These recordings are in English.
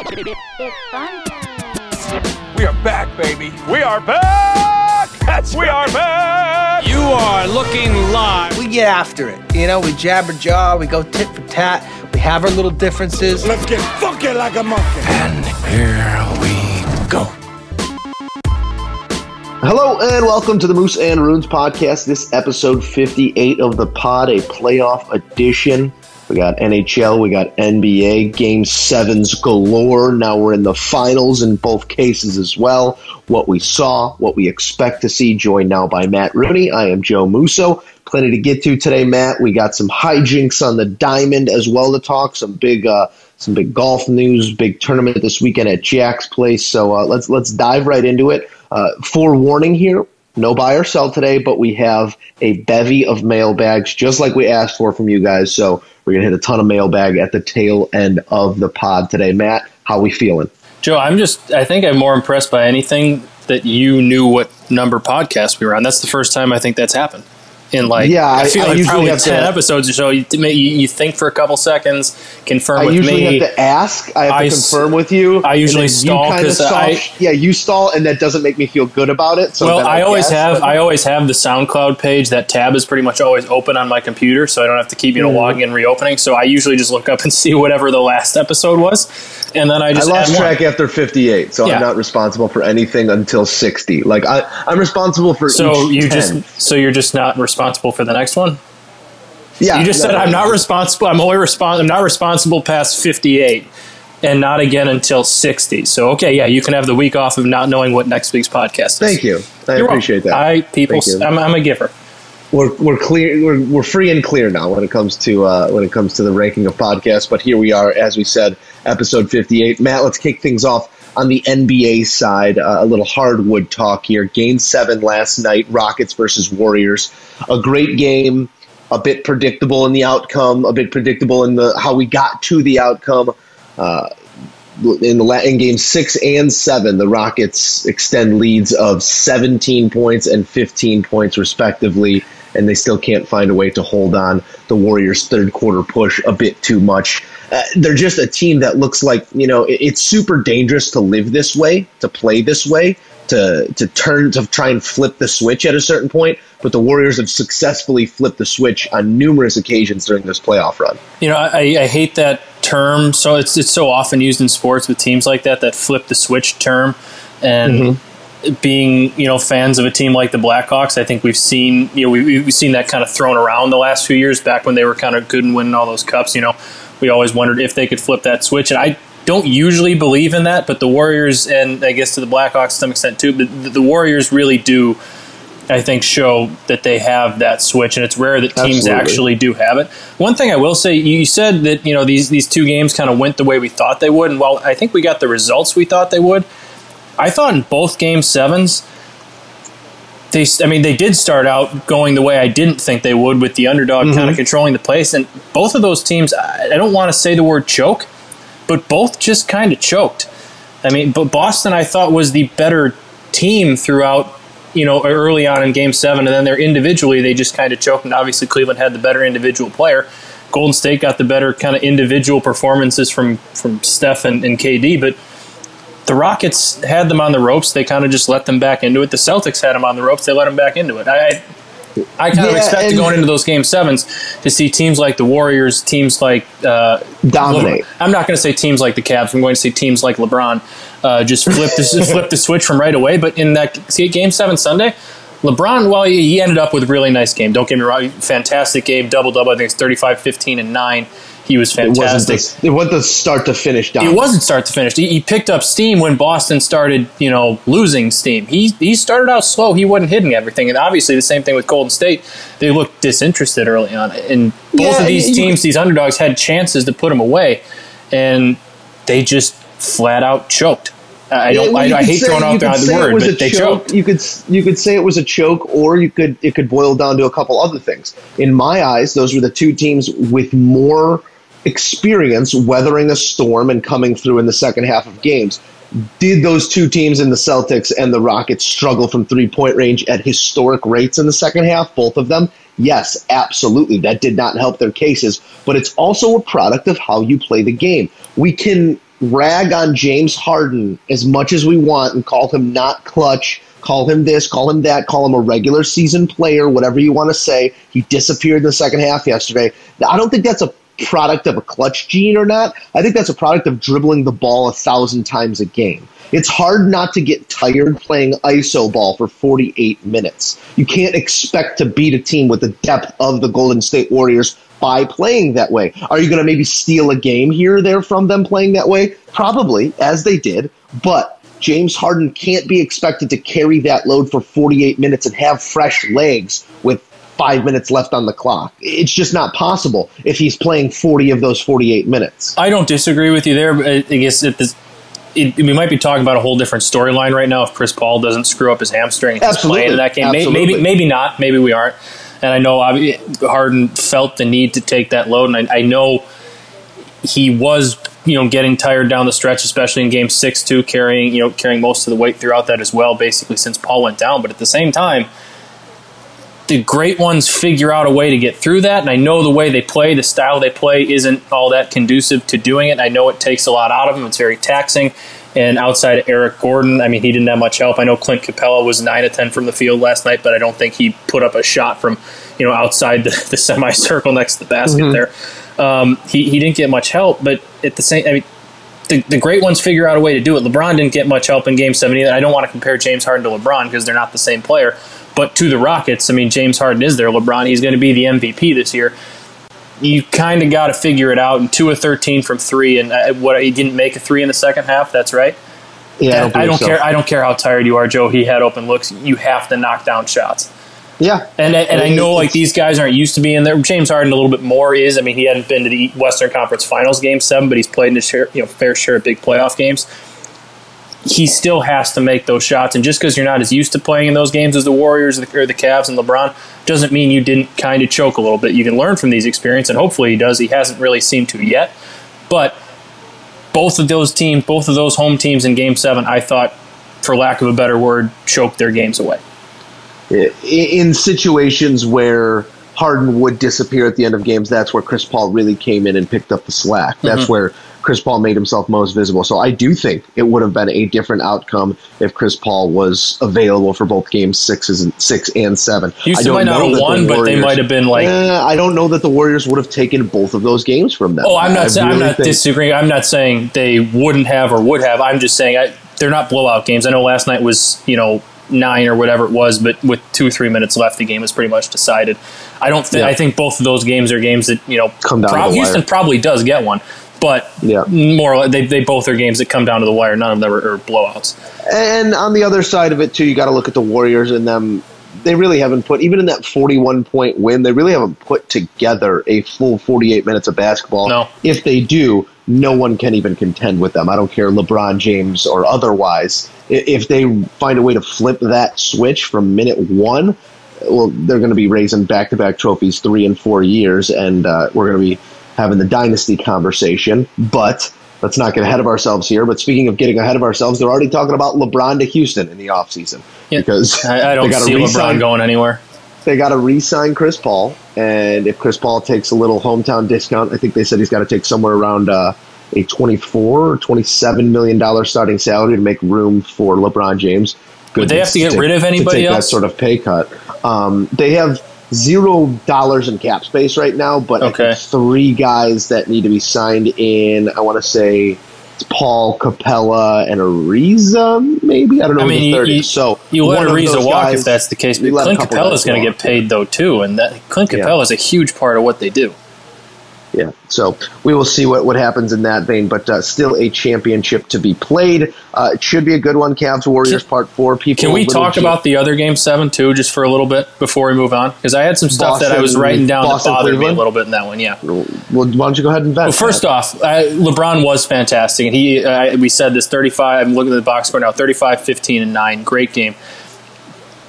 It's fun time. We are back, baby. We are back! That's we are back! You are looking live. We get after it. You know, we jabber jaw, we go tit for tat, we have our little differences. Let's get funky like a monkey. And here we go. Hello and welcome to the Moose and Runes podcast. This episode 58 of the pod, a playoff edition. We got NHL, we got NBA, game sevens galore. Now we're in the finals in both cases as well. What we saw, what we expect to see, joined now by Matt Rooney. I am Joe Musso. Plenty to get to today, Matt. We got some hijinks on the diamond as well to talk. Some big, uh, some big golf news, big tournament this weekend at Jack's place. So uh, let's let's dive right into it. Uh, forewarning here, no buy or sell today, but we have a bevy of mailbags just like we asked for from you guys. So we're gonna hit a ton of mailbag at the tail end of the pod today. Matt, how we feeling? Joe, I'm just, I think I'm more impressed by anything that you knew what number podcast we were on. That's the first time I think that's happened. In like, Yeah, I I- feel I like usually probably 10 to- episodes or so. You, you, you think for a couple seconds, confirm I with usually me. have to ask. I have I to s- confirm with you. I usually stall kinda 'cause stall- I- yeah, you stall, and that doesn't make me feel good about it. So well, I always guess, have I always have the SoundCloud page. That tab is pretty much always open on my computer, so I don't have to keep you know Mhm. logging and reopening. So I usually just look up and see whatever the last episode was, and then I I just lost add one. track after 58, so Yeah. I'm not responsible for anything until 60. Like I, I'm responsible for So each you 10. just so you're just not responsible for the next one. yeah. You just said I'm no. not responsible. I'm only respons- I'm not responsible past 58, and not again until 60. So okay, yeah, you can have the week off of not knowing what next week's podcast is. Thank you. I You're appreciate welcome. that. I people, I'm, I'm a giver. we're, we're clear. We're, we're free and clear now when it comes to uh, when it comes to the ranking of podcasts. But here we are, as we said, episode 58. Matt, let's kick things off on the NBA side. Uh, a little hardwood talk here. Game seven last night, Rockets versus Warriors. A great game. A bit predictable in the outcome. A bit predictable in the how we got to the outcome. Uh, in the in game six and seven, the Rockets extend leads of 17 points and 15 points respectively, and they still can't find a way to hold on. The Warriors' third quarter push a bit too much. Uh, they're just a team that looks like you know it- it's super dangerous to live this way, to play this way, to to turn to try and flip the switch at a certain point. But the Warriors have successfully flipped the switch on numerous occasions during this playoff run. You know, I, I hate that term. So it's it's so often used in sports with teams like that that flip the switch term, and being you know fans of a team like the Blackhawks, I think we've seen you know we, we've seen that kind of thrown around the last few years. Back when they were kind of good and winning all those cups, you know, we always wondered if they could flip that switch, and I. Don't usually believe in that, but the Warriors and I guess to the Blackhawks to some extent too. But the, the Warriors really do, I think, show that they have that switch, and it's rare that teams Absolutely. actually do have it. One thing I will say, you said that you know these these two games kind of went the way we thought they would, and while I think we got the results we thought they would, I thought in both game sevens, they I mean they did start out going the way I didn't think they would with the underdog mm-hmm. kind of controlling the place, and both of those teams, I I don't want to say the word choke, but both just kind of choked. I mean, but Boston I thought was the better team throughout you know, early on in game seven, and then they're individually, they just kind of choked. And obviously, Cleveland had the better individual player. Golden State got the better kind of individual performances from, from Steph and, and KD, but the Rockets had them on the ropes. They kind of just let them back into it. The Celtics had them on the ropes. They let them back into it. I, I kind of Yeah, expected going into those game sevens to see teams like the Warriors, teams like uh, Dominate. I'm not going to say teams like the Cavs. I'm going to say teams like LeBron uh, just flip the flip the switch from right away. But in that see, game seven Sunday, LeBron, well, he he ended up with a really nice game. Don't get me wrong, fantastic game, double double. I think it's 35, 15, and nine. He was It wasn't fantastic. the, it wasn't the start to finish down. It wasn't start to finish. He, he picked up steam when Boston started, you know, losing steam. He he started out slow. He wasn't hitting everything, and obviously the same thing with Golden State. They looked disinterested early on, and both Yeah, of these you- teams, these underdogs, had chances to put them away, and they just flat out choked. I don't. well, I, I hate say- throwing out the word, but they choke. choked. You could you could say it was a choke, or you could it could boil down to a couple other things. In my eyes, those were the two teams with more experience weathering a storm and coming through in the second half of games. Did those two teams in the Celtics and the Rockets struggle from three point range at historic rates in the second half? Both of them? Yes, absolutely. That did not help their cases, but it's also a product of how you play the game. We can rag on James Harden as much as we want and call him not clutch, call him this, call him that, call him a regular season player, whatever you want to say. He disappeared in the second half yesterday. I don't think that's a product of a clutch gene or not. I think that's a product of dribbling the ball a thousand times a game. It's hard not to get tired playing ISO ball for 48 minutes. You can't expect to beat a team with the depth of the Golden State Warriors by playing that way. Are you going to maybe steal a game here or there from them playing that way? Probably, as they did. But James Harden can't be expected to carry that load for 48 minutes and have fresh legs with five minutes left on the clock. It's just not possible if he's playing 40 of those 48 minutes. I don't disagree with you there. But I guess it, it, we might be talking about a whole different storyline right now if Chris Paul doesn't screw up his hamstring Absolutely. playing in that game. Absolutely. Maybe, maybe not. Maybe we aren't. And I know Harden felt the need to take that load, and I, I know he was, you know, getting tired down the stretch, especially in Game Six, too, carrying, you know, carrying most of the weight throughout that as well, basically since Paul went down. But at the same time, the great ones figure out a way to get through that. And I know the way they play, the style they play, isn't all that conducive to doing it. I know it takes a lot out of them. It's very taxing. And outside of Eric Gordon, I mean, he didn't have much help. I know Clint Capela was nine of ten from the field last night, but I don't think he put up a shot from you know outside the, the semicircle next to the basket there. Um, he he didn't get much help, but at the same, I mean. The, the great ones figure out a way to do it. LeBron didn't get much help in Game Seven either. I don't want to compare James Harden to LeBron because they're not the same player. But to the Rockets, I mean, James Harden is there. LeBron. He's going to be the MVP this year. You kind of got to figure it out. And two of thirteen from three, and uh, what he didn't make a three in the second half. That's right. Yeah, I don't, care. I don't care how tired you are, Joe. He had open looks. You have to knock down shots. Yeah, And and I know like these guys aren't used to being there. James Harden a little bit more is. I mean, he hadn't been to the Western Conference Finals game seven, but he's played in a share, you know fair share of big playoff games. He still has to make those shots, and just because you're not as used to playing in those games as the Warriors or the, or the Cavs and LeBron, doesn't mean you didn't kind of choke a little bit. You can learn from these experiences, and hopefully he does. He hasn't really seemed to yet, but both of those teams, both of those home teams in Game Seven, I thought, for lack of a better word, choked their games away. In situations where Harden would disappear at the end of games, that's where Chris Paul really came in and picked up the slack. That's Mm-hmm. where Chris Paul made himself most visible. So I do think it would have been a different outcome if Chris Paul was available for both games sixes and six and seven. I Houston might not have that the won, but they might have been like Eh, I don't know that the Warriors would have taken both of those games from them. Oh, I'm not. saying, I'm not think- disagreeing. I'm not saying they wouldn't have or would have. I'm just saying I, they're not blowout games. I know last night was you know nine or whatever it was, but with two or three minutes left, the game was pretty much decided. I don't think. Yeah. I think both of those games are games that you know Come down to Houston probably does get one, but Yeah. more or less, they they both are games that come down to the wire. None of them are, are blowouts. And on the other side of it too, you got to look at the Warriors and them. They really haven't put even in that 41 point win. They really haven't put together a full 48 minutes of basketball. No. If they do, no one can even contend with them. I don't care LeBron James or otherwise. If they find a way to flip that switch from minute one, well, they're going to be raising back to back trophies three and four years, and uh, we're going to be having the dynasty conversation. But let's not get ahead of ourselves here. But speaking of getting ahead of ourselves, they're already talking about LeBron to Houston in the offseason Yeah. because I, I don't they gotta see re-sign- LeBron going anywhere. They got to re-sign Chris Paul, and if Chris Paul takes a little hometown discount, I think they said he's got to take somewhere around uh, a twenty-four or twenty-seven million dollar starting salary to make room for LeBron James. Would they have to get take- rid of anybody to take else? That sort of pay cut. Um, they have zero dollars in cap space right now, but Okay. three guys that need to be signed in. I want to say it's Paul Capela and Ariza, maybe I don't know. I mean, the you- third you- is. So You let Ariza walk guys- if that's the case. But Clint Capela is going to get paid though too, and that Clint Yeah. Capela is a huge part of what they do. Yeah, so we will see what, what happens in that vein, but uh, still a championship to be played. Uh, it should be a good one. Cavs Warriors Can- Part Four. People, Can we talk about the other game seven too, just for a little bit before we move on? Because I had some stuff that I was writing down Boston, that bothered me a little bit in that one. Yeah. Well, why don't you go ahead and vent? Well, first off, uh, LeBron was fantastic, and he uh, we said this thirty five. I'm looking at the box score now, 35, 15, and nine. Great game.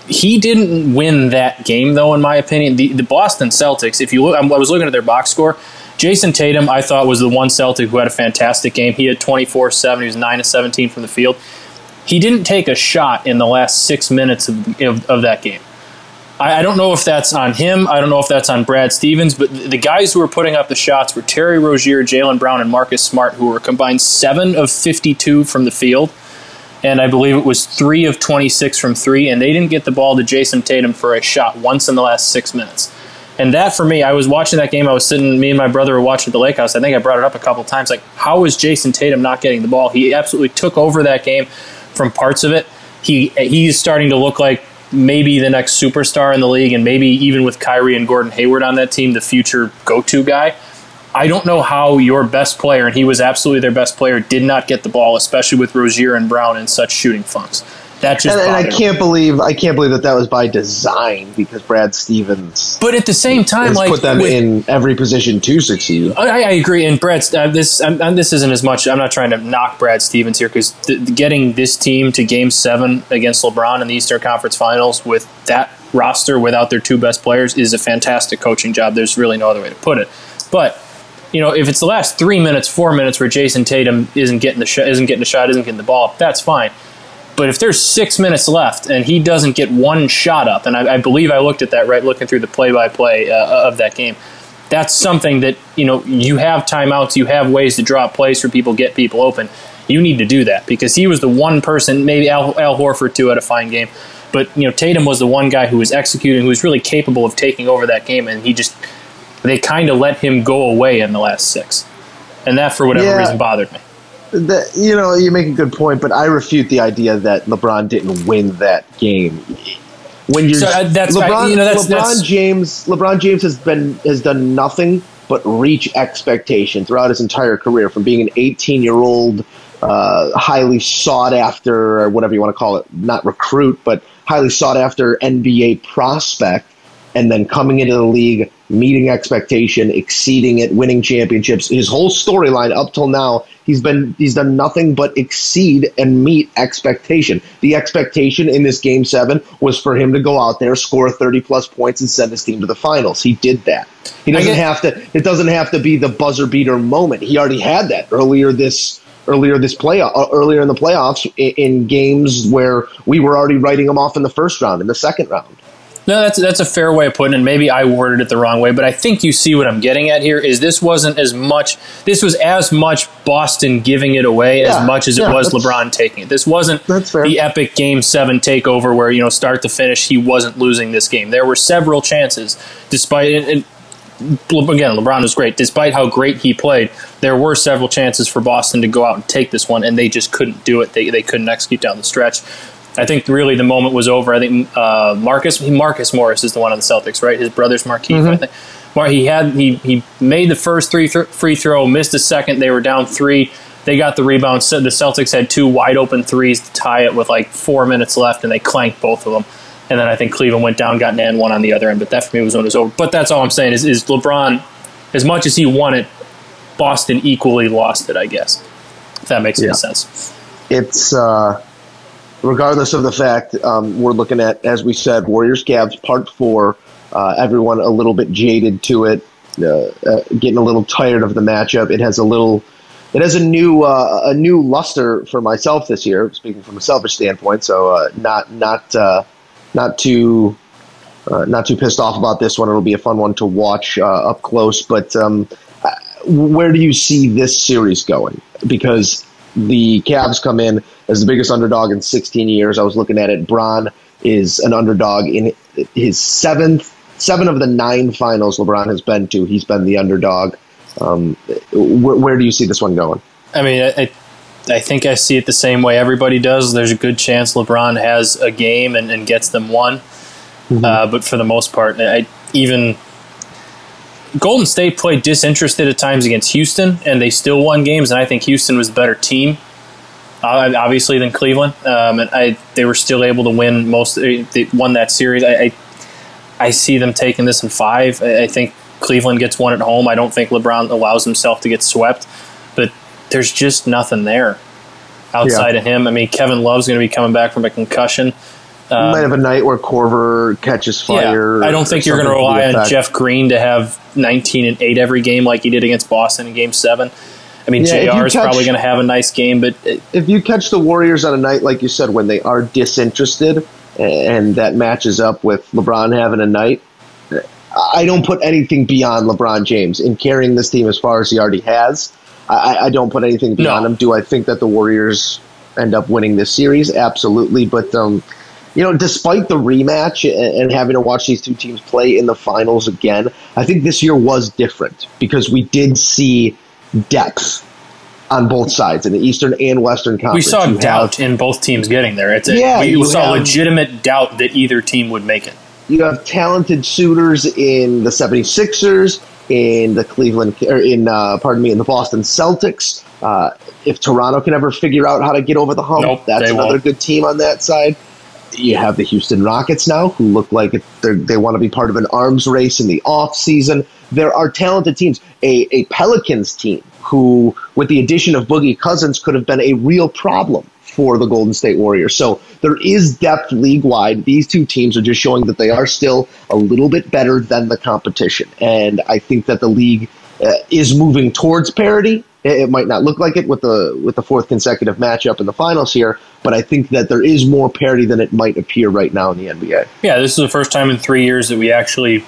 He didn't win that game though, in my opinion. The the Boston Celtics. If you look, I was looking at their box score. Jayson Tatum, I thought was the one Celtic who had a fantastic game. He had 24 7. He was 9 of 17 from the field. He didn't take a shot in the last six minutes of, of, of that game. I, I don't know if that's on him. I don't know if that's on Brad Stevens, but the guys who were putting up the shots were Terry Rozier, Jaylen Brown, and Marcus Smart, who were combined seven of 52 from the field. And I believe it was three of 26 from three, and they didn't get the ball to Jayson Tatum for a shot once in the last six minutes. And that for me, I was watching that game. I was sitting, me and my brother were watching at the lake house. I think I brought it up a couple times. Like, how is Jayson Tatum not getting the ball? He absolutely took over that game from parts of it. He he's starting to look like maybe the next superstar in the league, and maybe even with Kyrie and Gordon Hayward on that team, the future go-to guy. I don't know how your best player, and he was absolutely their best player, did not get the ball, especially with Rozier and Brown in such shooting funks. That just and, and I can't believe I can't believe that that was by design because Brad Stevens But at the same time, like put them with- in every position to succeed. I, I agree, and Brad, uh, this I'm- this isn't as much. I'm not trying to knock Brad Stevens here because th- getting this team to Game Seven against LeBron in the Eastern Conference Finals with that roster without their two best players is a fantastic coaching job. There's really no other way to put it. But you know, if it's the last three minutes, four minutes where Jayson Tatum isn't getting the sh- isn't getting the shot, isn't getting the ball, that's fine. But if there's six minutes left and he doesn't get one shot up, and I, I believe I looked at that right, looking through the play-by-play uh, of that game, that's something that you know you have timeouts, you have ways to draw plays for people, get people open. You need to do that because he was the one person, maybe Al, Al Horford too, had a fine game, but you know Tatum was the one guy who was executing, who was really capable of taking over that game, and he just they kind of let him go away in the last six, and that for whatever Yeah. reason bothered me. The, you know, you make a good point, but I refute the idea that LeBron didn't win that game. When you're So, uh, that's- LeBron, you know, that's- LeBron that's- James, LeBron James has been has done nothing but reach expectation throughout his entire career, from being an 18 year old, uh, highly sought after, or whatever you want to call it, not recruit, but highly sought after NBA prospect and then coming into the league, meeting expectation, exceeding it, winning championships. His whole storyline up till now, he's been he's done nothing but exceed and meet expectation. The expectation in this game seven was for him to go out there, score thirty plus points, and send his team to the finals. He did that. He doesn't have to. It doesn't have to be the buzzer beater moment. He already had that earlier this earlier this playoff uh, earlier in the playoffs in, in games where we were already writing him off in the first round, in the second round. No, that's that's a fair way of putting it. and Maybe I worded it the wrong way, but I think you see what I'm getting at here. Is this wasn't as much? This was as much Boston giving it away Yeah, as much as it was LeBron taking it. This wasn't the epic Game Seven takeover where you know start to finish he wasn't losing this game. There were several chances, despite and, and again LeBron was great. Despite how great he played, there were several chances for Boston to go out and take this one, and they just couldn't do it. They they couldn't execute down the stretch. I think really the moment was over. I think uh, Marcus Marcus Morris is the one on the Celtics, right? His brother's Marquise. I think. Mar- he had he he made the first three th- free throw, missed the second. They were down three. They got the rebound. So the Celtics had two wide open threes to tie it with like four minutes left, and they clanked both of them. And then I think Cleveland went down, got an and one on the other end. But that for me was when it was over. But that's all I'm saying is, is LeBron, as much as he won it, Boston equally lost it. I guess if that makes Yeah. any sense. it's uh, regardless of the fact um, we're looking at, as we said, Warriors Cavs Part Four. Uh, everyone a little bit jaded to it, uh, uh, getting a little tired of the matchup. It has a little, it has a new uh, a new luster for myself this year. Speaking from a selfish standpoint, so uh, not not uh, not too. Not too pissed off about this one. It'll be a fun one to watch up close. But um, where do you see this series going? Because the Cavs come in as the biggest underdog in 16 years. I was looking at it. Bron is an underdog in his seventh, seven of the nine finals LeBron has been to. He's been the underdog. Um, where, where do you see this one going? I mean, I, I- think I see it the same way everybody does. There's a good chance LeBron has a game and, and gets them one. Uh, but for the most part, I, even Golden State played disinterested at times against Houston, and they still won games. And I think Houston was the better team, uh, obviously, than Cleveland. Um, and I, they were still able to win most. They won that series. I, I, I see them taking this in five. I, I think Cleveland gets one at home. I don't think LeBron allows himself to get swept, but there's just nothing there outside of him. I mean, Kevin Love's going to be coming back from a concussion. you might have a night where Korver catches fire. Yeah, I don't think you're going to rely on. Jeff Green to have 19 and 8 every game like he did against Boston in Game 7. I mean, Yeah, JR is catch- probably going to have a nice game, but uh, if you catch the Warriors on a night like you said when they are disinterested and that matches up with LeBron having a night. I don't put anything beyond LeBron James in carrying this team as far as he already has. I, I don't put anything beyond No. him. Do I think that the Warriors end up winning this series? Absolutely, but um, you know, despite the rematch and, and having to watch these two teams play in the finals again, I think this year was different because we did see depth on both sides in the Eastern and Western Conference. We saw You have- doubt in both teams getting there. It's a, Yeah, we saw have- legitimate doubt that either team would make it. you have talented suitors in the 76ers, in the Cleveland, or in, uh, pardon me, in the Boston Celtics. Uh, if Toronto can ever figure out how to get over the hump, Nope, that's another won't. good team on that side. You have the Houston Rockets now, who look like they're, want to be part of an arms race in the off season. There are talented teams. A, a Pelicans team, who, with the addition of Boogie Cousins, could have been a real problem for the Golden State Warriors. So there is depth league wide. These two teams are just showing that they are still a little bit better than the competition. And I think that the league uh, is moving towards parity. It, might not look like it with the with the fourth consecutive matchup in the finals here, but I think that there is more parity than it might appear right now in the NBA. Yeah, this is the first time in three years that we actually,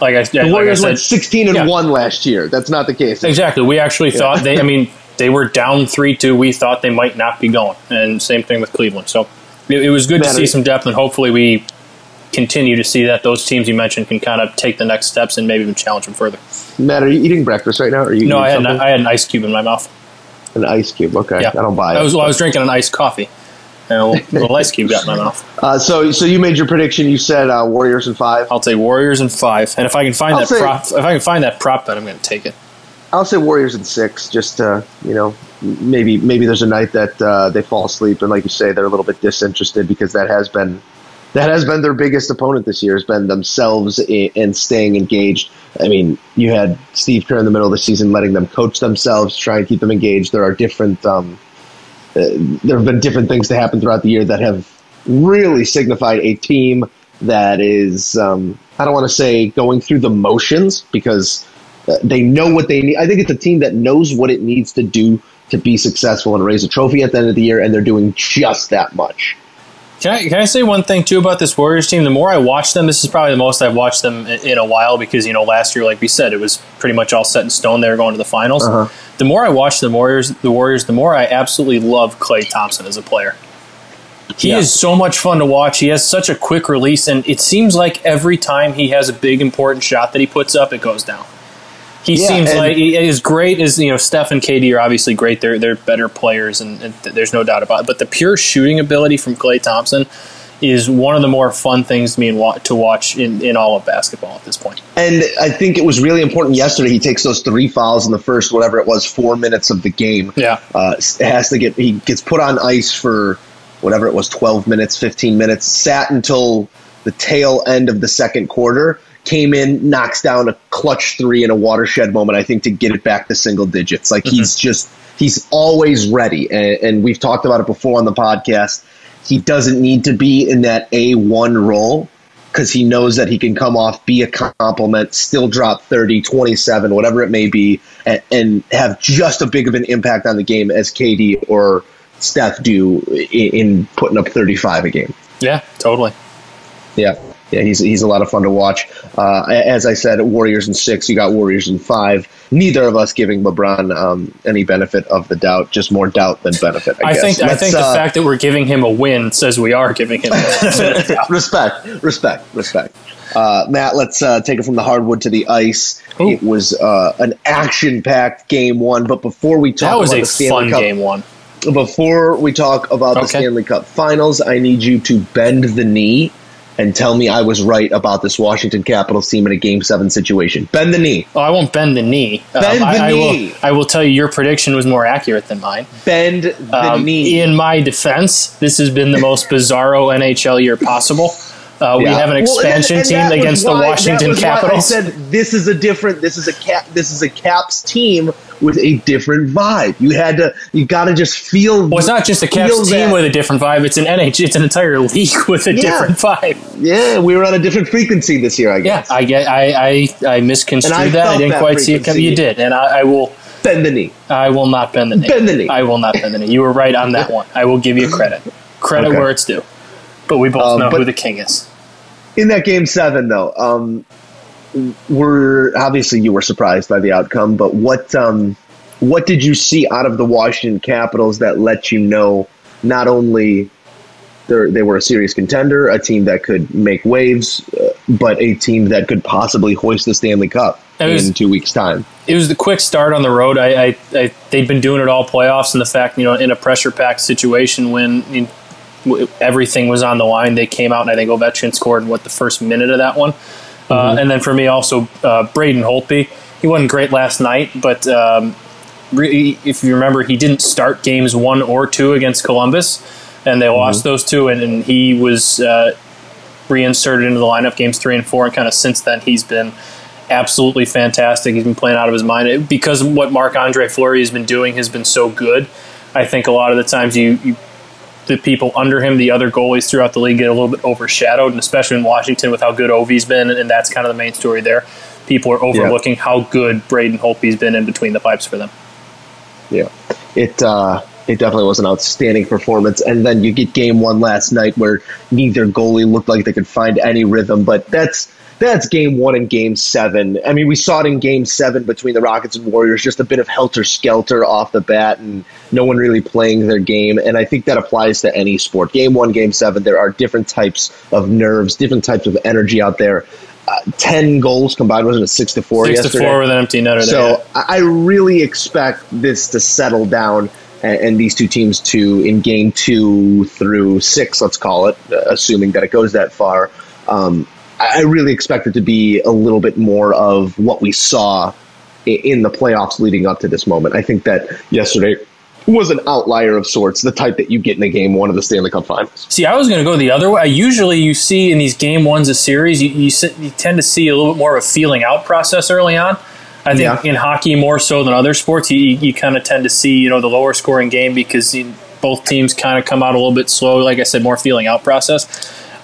like I, The like I Warriors said, went 16 and Yeah. 1 last year. That's not the case. Exactly. We actually thought they. I mean, they were down three two. We thought they might not be going, and same thing with Cleveland. So it, it was good to see some depth, and hopefully we continue to see that those teams you mentioned can kind of take the next steps and maybe even challenge them further. Matt, are you eating breakfast right now? Or are you No, I had an. I had an ice cube in my mouth. an ice cube. Okay, Yeah, I don't buy it. I was well, I was drinking an iced coffee, and a little, little ice cube got in my mouth. Uh, so, so you made your prediction. You said uh, Warriors in five. I'll take Warriors in five, and if I can find I'll that say- prop, if I can find that prop bet, I'm going to take it. I'll say Warriors in six. Just uh, you know, maybe maybe there's a night that uh, they fall asleep and, like you say, they're a little bit disinterested because that has been that has been their biggest opponent this year. Has been themselves and staying engaged. I mean, you had Steve Kerr in the middle of the season letting them coach themselves, try and keep them engaged. There are different. Um, uh, there have been different things to happen throughout the year that have really signified a team that is. Um, I don't want to say going through the motions because uh, they know what they need. I think it's a team that knows what it needs to do to be successful and raise a trophy at the end of the year, and they're doing just that much. Can I, can I say one thing too about this Warriors team? The more I watch them, this is probably the most I've watched them in, in a while because you know last year, like we said, it was pretty much all set in stone. They were going to the finals. Uh-huh. The more I watch the Warriors, the Warriors, the more I absolutely love Klay Thompson as a player. He Yeah. is so much fun to watch. He has such a quick release, and it seems like every time he has a big important shot that he puts up, it goes down. He Yeah, seems like he is great as you know. Steph and KD are obviously great. They're they're better players, and, and th- there's no doubt about it. But the pure shooting ability from Klay Thompson is one of the more fun things to me to watch in, in all of basketball at this point. And I think it was really important yesterday. He takes those three fouls in the first, whatever it was, four minutes of the game. Yeah. uh, has to get he gets put on ice for whatever it was 12 minutes 15 minutes sat until the tail end of the second quarter came in knocks down a clutch three in a watershed moment i think to get it back to single digits like mm-hmm. he's just he's always ready and, and we've talked about it before on the podcast he doesn't need to be in that a1 role because he knows that he can come off, be a compliment, still drop 30, 27, whatever it may be, and, and have just as big of an impact on the game as KD or Steph do in, in putting up 35 a game. Yeah, totally. Yeah. Yeah, he's, he's a lot of fun to watch. Uh, as I said, Warriors in six, you got Warriors in five. Neither of us giving LeBron um, any benefit of the doubt, just more doubt than benefit. I, I, guess. think I think the uh, fact that we're giving him a win says we are giving him. a respect, respect, respect. Uh, Matt, let's uh, take it from the hardwood to the ice. Ooh. It was uh, an action-packed game one, but before we talk that was about a the Stanley fun Cup, game one. before we talk about the Stanley Cup Finals, I need you to bend the knee and tell me I was right about this Washington Capitals team in a Game Seven situation. Bend the knee. Oh, I won't bend the knee. Um, Bend the I, I knee. will, I will tell you your prediction was more accurate than mine. Bend the Um, knee. in my defense, this has been the most bizarro NHL year possible. Uh, We Yeah. have an Well, and- expansion and team that was against why- the that Washington was why Capitals. I said this is a different. This is a cap. This is a Caps team with a different vibe. You had to. You got to just feel. well, it's not just a Caps team that. with a different vibe. It's an NH. It's an entire league with a Yeah. different vibe. Yeah, we were on a different frequency this year. I guess. Yeah. I get. I I, I misconstrued I that. I didn't that quite see it coming. You did, and I, I will. Bend the knee. I will not bend the knee. Bend the knee. I will not bend the knee. You were right on that one. I will give you credit. Credit Okay. where it's due. But we both Um, know but- who the king is. In that game seven, though, um, we're obviously you were surprised by the outcome, but what um, what did you see out of the Washington Capitals that let you know not only they're, were a serious contender, a team that could make waves, uh, but a team that could possibly hoist the Stanley Cup was- in two weeks' time? it was the quick start on the road. I, I, I they'd been doing it all playoffs, and the fact you know in a pressure packed situation when everything was on the line, they came out and I think Ovechkin scored in what the first minute of that one. Uh, and then for me also uh, Braden Holtby, he wasn't great last night, but um, re- if you remember, he didn't start games one or two against Columbus, and they lost those two, and, and he was uh, reinserted into the lineup games three and four, and kind of since then he's been absolutely fantastic. He's been playing out of his mind It- because what Marc Andre Fleury has been doing has been so good. I think a lot of the times you, you the people under him, the other goalies throughout the league, get a little bit overshadowed, and especially in Washington with how good Ovi's been, and that's kind of the main story there. People are overlooking how good Braden Holtby's been in between the pipes for them. Yeah, it uh, it definitely was an outstanding performance. And then you get game one last night where neither goalie looked like they could find any rhythm. But that's that's game one and game seven. I mean, we saw it in game seven between the Rockets and Warriors, just a bit of helter skelter off the bat, and no one really playing their game. And I think that applies to any sport. Game one, game seven, there are different types of nerves, different types of energy out there. Uh, Ten goals combined wasn't it six to four Six to four with an empty netter. So I I really expect this to settle down and, and these two teams to, in game two through six, let's call it, uh, assuming that it goes that far, um, I really expect it to be a little bit more of what we saw in the playoffs leading up to this moment. I think that yesterday was an outlier of sorts, the type that you get in a game one of the Stanley Cup Finals. See, I was going to go the other way. Usually, you see in these game ones of series, you, you, sit- you tend to see a little bit more of a feeling out process early on. I think Yeah. in hockey more so than other sports, you, you, you kind of tend to see you know the lower scoring game because you, both teams kind of come out a little bit slow. Like I said, more feeling out process.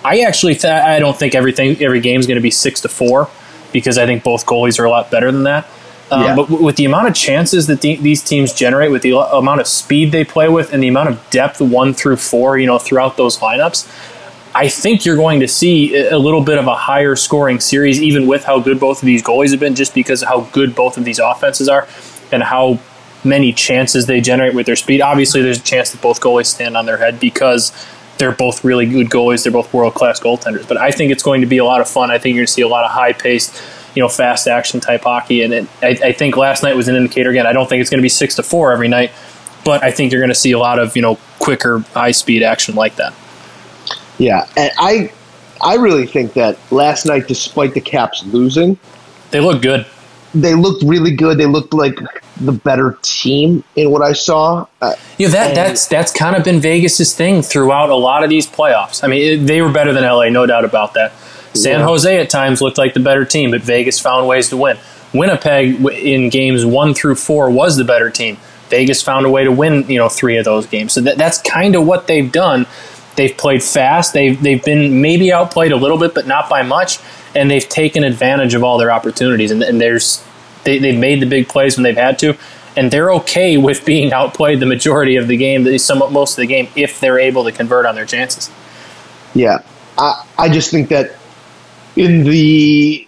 I actually th- I don't think everything every game is going to be six to four because I think both goalies are a lot better than that. Um, Yeah. But w- with the amount of chances that the, these teams generate, with the lo- amount of speed they play with, and the amount of depth one through four, you know, throughout those lineups, I think you're going to see a a little bit of a higher scoring series, even with how good both of these goalies have been, just because of how good both of these offenses are and how many chances they generate with their speed. Obviously, there's a chance that both goalies stand on their head because they're both really good goalies. They're both world class goaltenders. But I think it's going to be a lot of fun. I think you're going to see a lot of high paced, you know, fast action type hockey. And it, I, I think last night was an indicator. Again, I don't think it's going to be six to four every night, but I think you're going to see a lot of you know quicker, high speed action like that. Yeah, and I, I really think that last night, despite the Caps losing, They looked good. they looked really good. They looked like the better team in what I saw. Uh, You know that that's that's kind of been Vegas's thing throughout a lot of these playoffs. I mean, it, they were better than LA, no doubt about that. San Yeah. Jose at times looked like the better team, but Vegas found ways to win. Winnipeg in games one through four was the better team. Vegas found a way to win, you know, three of those games. So that, that's kind of what they've done. They've played fast. They've they've been maybe outplayed a little bit, but not by much. And they've taken advantage of all their opportunities. And, and there's they, they've made the big plays when they've had to, and they're okay with being outplayed the majority of the game, the- some most of the game, if they're able to convert on their chances. yeah, I, I just think that in the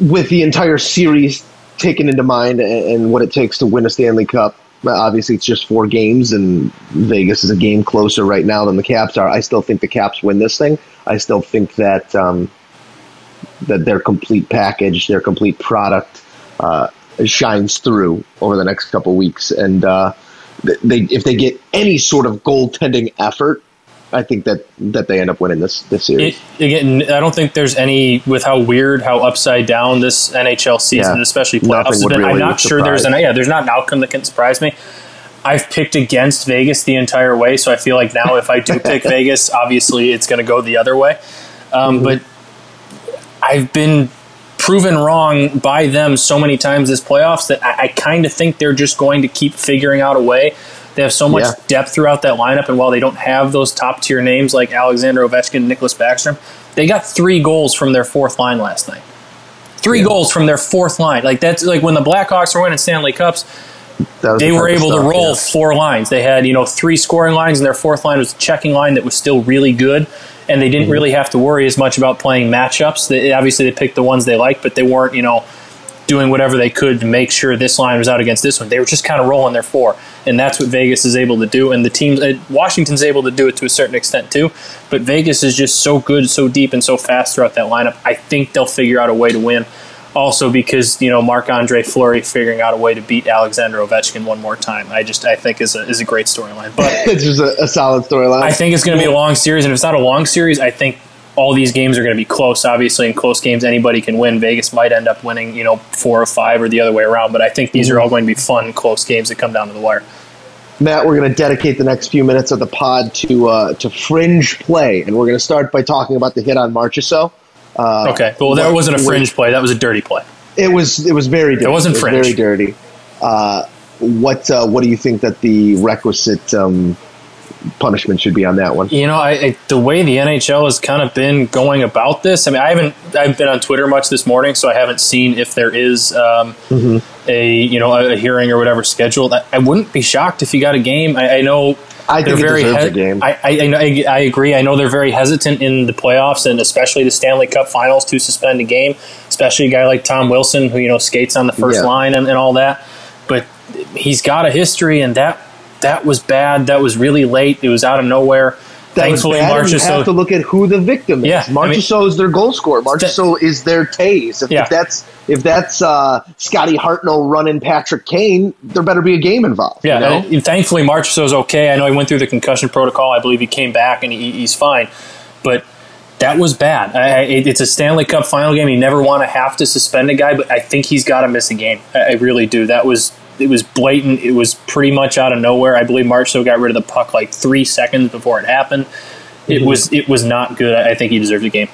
with the entire series taken into mind and, and what it takes to win a Stanley Cup. Obviously, it's just four games, and Vegas is a game closer right now than the Caps are. I still think the Caps win this thing. I still think that um, that their complete package, their complete product, uh, shines through over the next couple weeks. And uh, they, if they get any sort of goaltending effort, I think that, that they end up winning this this series. It, again, I don't think there's any with how weird, how upside down this NHL season, Yeah. especially playoffs, been. I'm not sure there's an yeah, there's not an outcome that can surprise me. I've picked against Vegas the entire way, so I feel like now if I do pick Vegas, obviously it's going to go the other way. Um, Mm-hmm. But I've been proven wrong by them so many times this playoffs that I, I kind of think they're just going to keep figuring out a way. They have so much Yeah. depth throughout that lineup, and while they don't have those top tier names like Alexander Ovechkin and Nicklas Backstrom, they got three goals from their fourth line last night. Three goals from their fourth line. Like that's like when the Blackhawks were winning Stanley Cups. They were able to roll yeah. four lines. They had you know three scoring lines, and their fourth line was a checking line that was still really good. And they didn't Mm-hmm. really have to worry as much about playing matchups. They, obviously, they picked the ones they liked, but they weren't you know doing whatever they could to make sure this line was out against this one. They were just kind of rolling their four, and that's what Vegas is able to do. And the team, uh, Washington's able to do it to a certain extent too. But Vegas is just so good, so deep, and so fast throughout that lineup. I think they'll figure out a way to win. Also, because you know Marc Andre Fleury figuring out a way to beat Alexander Ovechkin one more time, I just I think is a is a great storyline. But it's just a, a solid storyline. I think it's going to be a long series, and if it's not a long series, I think all these games are going to be close. Obviously, in close games, anybody can win. Vegas might end up winning, you know, four or five, or the other way around. But I think these are all going to be fun, close games that come down to the wire. Matt, we're going to dedicate the next few minutes of the pod to uh, to fringe play, and we're going to start by talking about the hit on Marchessault. Uh, Okay, well, that wasn't a fringe play; that was a dirty play. It was it was very dirty. It wasn't was fringe. very dirty. Uh, what uh, what do you think that the requisite um, punishment should be on that one? You know, I, I, the way the NHL has kind of been going about this. I mean, I haven't I've been on Twitter much this morning, so I haven't seen if there is um, a you know a, a hearing or whatever scheduled. I, I wouldn't be shocked if you got a game. I, I know I they're think very he- a game. I, I, I, know- I I agree. I know they're very hesitant in the playoffs and especially the Stanley Cup Finals to suspend a game, especially a guy like Tom Wilson who you know skates on the first Yeah. line and, and all that. But he's got a history, and that that was bad. That was really late. It was out of nowhere. That was Thankfully, bad, and you have to look at who the victim is. Yeah, I mean- is their goal scorer. Marchessault is their tase. If, Yeah. if that's if that's uh, Scotty Hartnell running Patrick Kane, there better be a game involved. Yeah, you know? and thankfully Marchessault's okay. I know he went through the concussion protocol. I believe he came back and he, he's fine. But that was bad. I, I, it- it's a Stanley Cup final game. You never want to have to suspend a guy, but I think he's got to miss a game. I, I really do. That was it was blatant. It was pretty much out of nowhere. I believe Marchessault got rid of the puck like three seconds before it happened. It was it was not good. I think he deserved a game.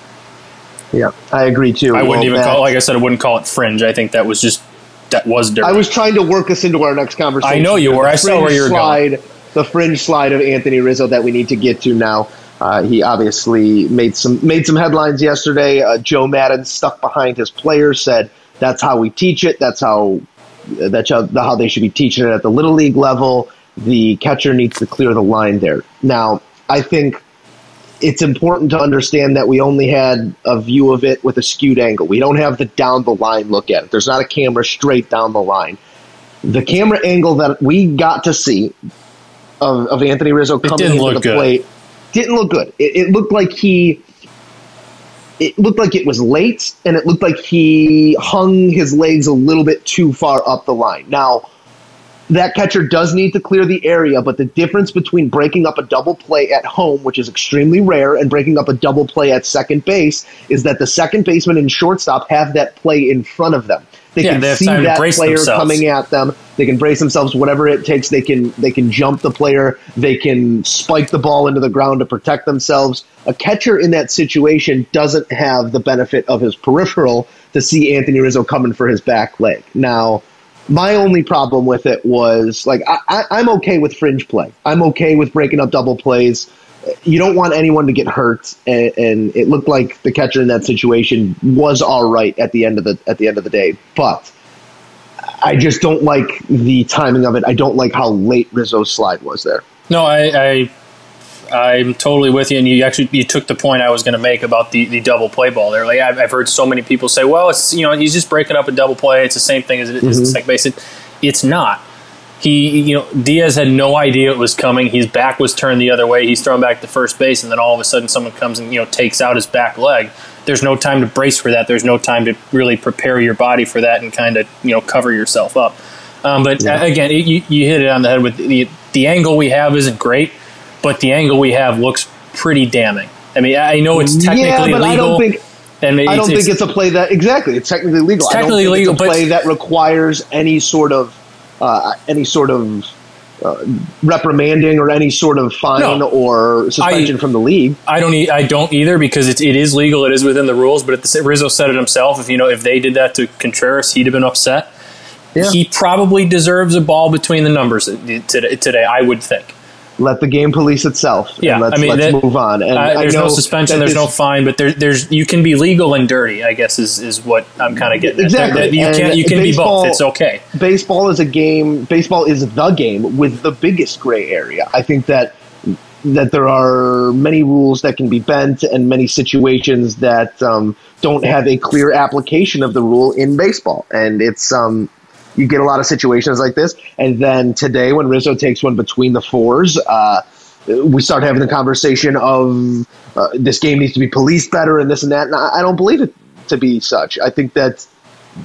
yeah, I agree too. I wouldn't even call. Like I said, I wouldn't call it fringe. I think that was just that was dirty. I was trying to work us into our next conversation. I know you were. I saw where you were slide, going. The fringe slide of Anthony Rizzo that we need to get to now. Uh, he obviously made some made some headlines yesterday. Uh, Joe Maddon stuck behind his players, said that's how we teach it. That's how that's how, how they should be teaching it at the little league level. The catcher needs to clear the line there. Now, I think it's important to understand that we only had a view of it with a skewed angle. We don't have the down the line look at it. There's not a camera straight down the line. The camera angle that we got to see of, of Anthony Rizzo coming into the good. plate didn't look good. It, it looked like he. It looked like it was late, and it looked like he hung his legs a little bit too far up the line. Now, that catcher does need to clear the area, but the difference between breaking up a double play at home, which is extremely rare, and breaking up a double play at second base is that the second baseman and shortstop have that play in front of them. They Yeah, can they see that player themselves. coming at them. They can brace themselves, whatever it takes. They can they can jump the player. They can spike the ball into the ground to protect themselves. A catcher in that situation doesn't have the benefit of his peripheral to see Anthony Rizzo coming for his back leg. Now, my only problem with it was like I, I, I'm okay with fringe play. I'm okay with breaking up double plays. You don't want anyone to get hurt, and, and it looked like the catcher in that situation was all right at the end of the at the end of the day. But I just don't like the timing of it. I don't like how late Rizzo's slide was there. No, I, I I'm totally with you, and you actually you took the point I was going to make about the, the double play ball there. Like I've, I've heard so many people say, well, it's you know he's just breaking up a double play. It's the same thing as it is the mm-hmm. second base. It, it's not. He you know Diaz had no idea it was coming. His back was turned the other way. He's thrown back to first base, and then all of a sudden someone comes and you know takes out his back leg. There's no time to brace for that. There's no time to really prepare your body for that and kind of you know cover yourself up. Um, but uh, again, it, you, you hit it on the head with the the angle we have isn't great, but the angle we have looks pretty damning. I mean, I know it's technically yeah, but legal. I don't think and maybe I don't it's, think it's a play that exactly. It's technically legal. It's I don't technically think legal, it's play that requires any sort of uh, any sort of uh, reprimanding or any sort of fine No. or suspension I- from the league. I don't. E- I don't either because it's, it is legal. It is within the rules. But at the, Rizzo said it himself. If you know, if they did that to Contreras, he'd have been upset. Yeah. He probably deserves a ball between the numbers today. today I would think. Let the game police itself. and Yeah, let's, I mean, let's that- move on. And Uh, I there's no know suspension. There's no fine, but there, there's you can be legal and dirty. I guess is, is what I'm kind of getting. Exactly. That you And can you can be baseball- both. It's okay. baseball is a game. Baseball is the game with the biggest gray area. I think that that there are many rules that can be bent and many situations that um, don't have a clear application of the rule in baseball, and it's um, you get a lot of situations like this. And then today, when Rizzo takes one between the fours. Uh, we start having the conversation of uh, this game needs to be policed better and this and that. And I don't believe it to be such. I think that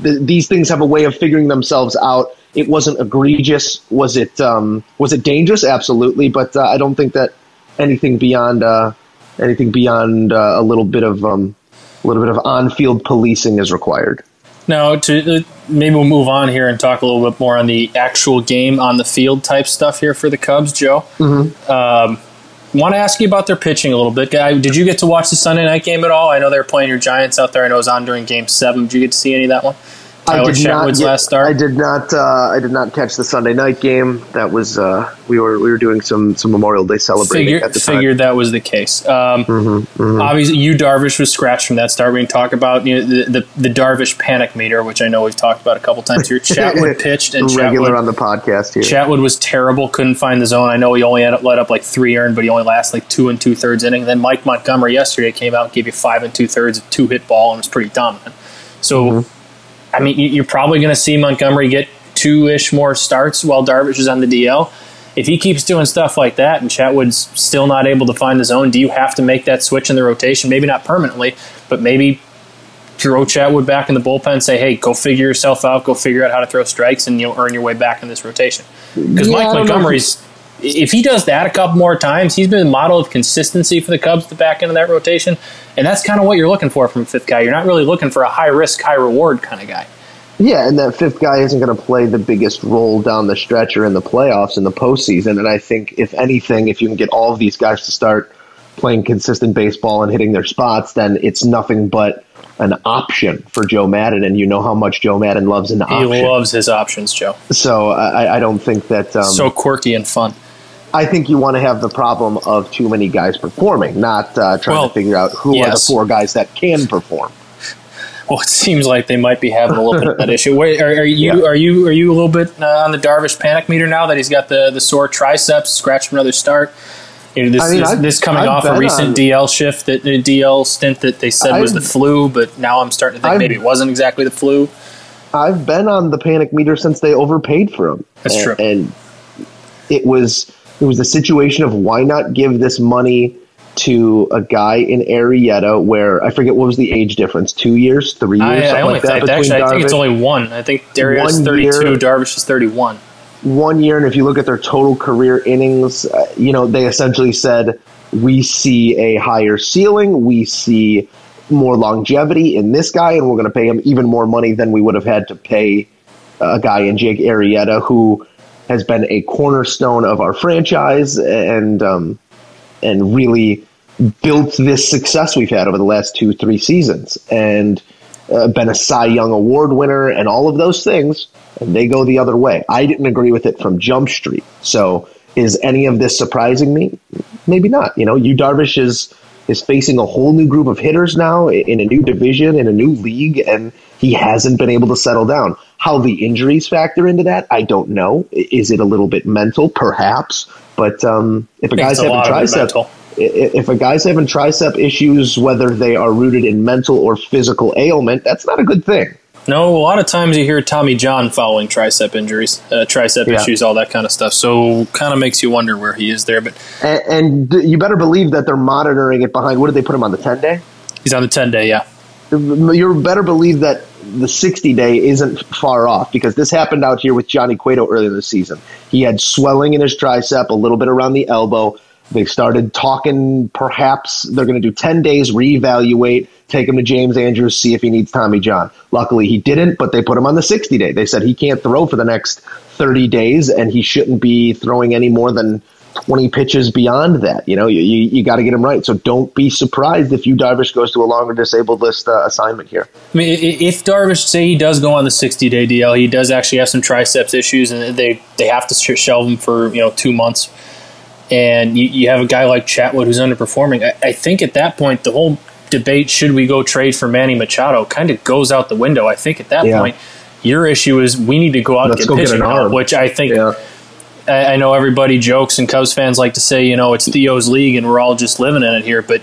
th- these things have a way of figuring themselves out. It wasn't egregious. Was it? Um, was it dangerous? Absolutely. But uh, I don't think that anything beyond uh, anything beyond uh, a little bit of um, a little bit of on-field policing is required. Now, to uh, maybe we'll move on here and talk a little bit more on the actual game on the field type stuff here for the Cubs, Joe. Mm-hmm. Um, Want to ask you about their pitching a little bit. Guy, Did you get to watch the Sunday night game at all? I know they were playing your Giants out there. I know it was on during Game Seven. Did you get to see any of that one? Tyler Chatwood's get- last start. I did not. Uh, I did not catch the Sunday night game. That was uh, we were we were doing some some Memorial Day celebrating Figure, at the time. figured that was the case. Um, Obviously, Yu Darvish was scratched from that start. We can talk about you know, the, the the Darvish panic meter, which I know we've talked about a couple times here. Chatwood pitched and regular Chatwood, on the podcast here. Chatwood was terrible. Couldn't find the zone. I know he only had let up like three earned, but he only lasted like two and two thirds inning. Then Mike Montgomery yesterday came out and gave you five and two thirds of two hit ball and was pretty dominant. So, I mean, you- you're probably going to see Montgomery get two ish more starts while Darvish is on the DL. If he keeps doing stuff like that and Chatwood's still not able to find the zone, do you have to make that switch in the rotation? Maybe not permanently, but maybe throw Chatwood back in the bullpen and say, hey, go figure yourself out, go figure out how to throw strikes, and you'll earn your way back in this rotation. Because Yeah, Mike Montgomery's, if he does that a couple more times, he's been a model of consistency for the Cubs at the back end of that rotation. And that's kind of what you're looking for from a fifth guy. You're not really looking for a high risk, high reward kind of guy. Yeah, and that fifth guy isn't going to play the biggest role down the stretch or in the playoffs in the postseason. And I think, if anything, if you can get all of these guys to start playing consistent baseball and hitting their spots, then it's nothing but an option for Joe Maddon. And you know how much Joe Maddon loves an He option. He loves his options, Joe. so I, I don't think that. Um, so quirky and fun. I think you want to have the problem of too many guys performing, not uh, trying Well, to figure out who are the four guys that can perform. Well, it seems like they might be having a little bit of that issue. Wait, are, are you Yeah. are you are you a little bit uh, on the Darvish panic meter now that he's got the the sore triceps, scratch from another start? You know, this, I mean, this, this coming I've off a recent on- DL shift, that the DL stint that they said was I've- the flu, but now I'm starting to think I've- maybe it wasn't exactly the flu. I've been on the panic meter since they overpaid for him. That's and, true. And it was it was the situation of why not give this money to a guy in Arrieta where I forget what was the age difference, two years, three years, I, something I only like that actually I think it's only one. I think Darius One 32, year. Darvish is 31. one year, and if you look at their total career innings, uh, you know they essentially said we see a higher ceiling, we see more longevity in this guy, and we're going to pay him even more money than we would have had to pay a guy in Jake Arrieta, who has been a cornerstone of our franchise and um, and really built this success we've had over the last two, three seasons, and uh, been a Cy Young Award winner, and all of those things. And they go the other way. I didn't agree with it from Jump Street. So, is any of this surprising me? Maybe not. You know, Yu Darvish is is facing a whole new group of hitters now in a new division in a new league, and he hasn't been able to settle down. How the injuries factor into that, I don't know. Is it a little bit mental? Perhaps. But um, if a guy's a having lot of it tricep, if a guy's having tricep issues, whether they are rooted in mental or physical ailment, that's not a good thing. No, a lot of times you hear Tommy John following tricep injuries, uh, tricep Yeah. issues, all that kind of stuff. So kind of makes you wonder where he is there. But And, and you better believe that they're monitoring it behind. What did they put him on the ten day? he's on the 10 day, yeah. You better believe that the sixty day isn't far off because this happened out here with Johnny Cueto earlier this season. He had swelling in his tricep, a little bit around the elbow. They started talking. Perhaps they're going to do ten days, reevaluate, take him to James Andrews, see if he needs Tommy John. Luckily, he didn't, but they put him on the sixty day. They said he can't throw for the next thirty days, and he shouldn't be throwing any more than 20 pitches beyond that. You know, you, you, you got to get him right. So don't be surprised if Yu Darvish goes to a longer disabled list uh, assignment here. I mean, if Darvish say he does go on the 60 day DL, he does actually have some triceps issues, and they they have to sh- shelve him for you know two months. and you, you have a guy like Chatwood who's underperforming, I, I think at that point the whole debate should we go trade for Manny Machado kind of goes out the window. I think at that Yeah. point your issue is we need to go out Let's and go get get pitching help, arm. which I think Yeah. I, I know everybody jokes and Cubs fans like to say, you know, it's Theo's league and we're all just living in it here, but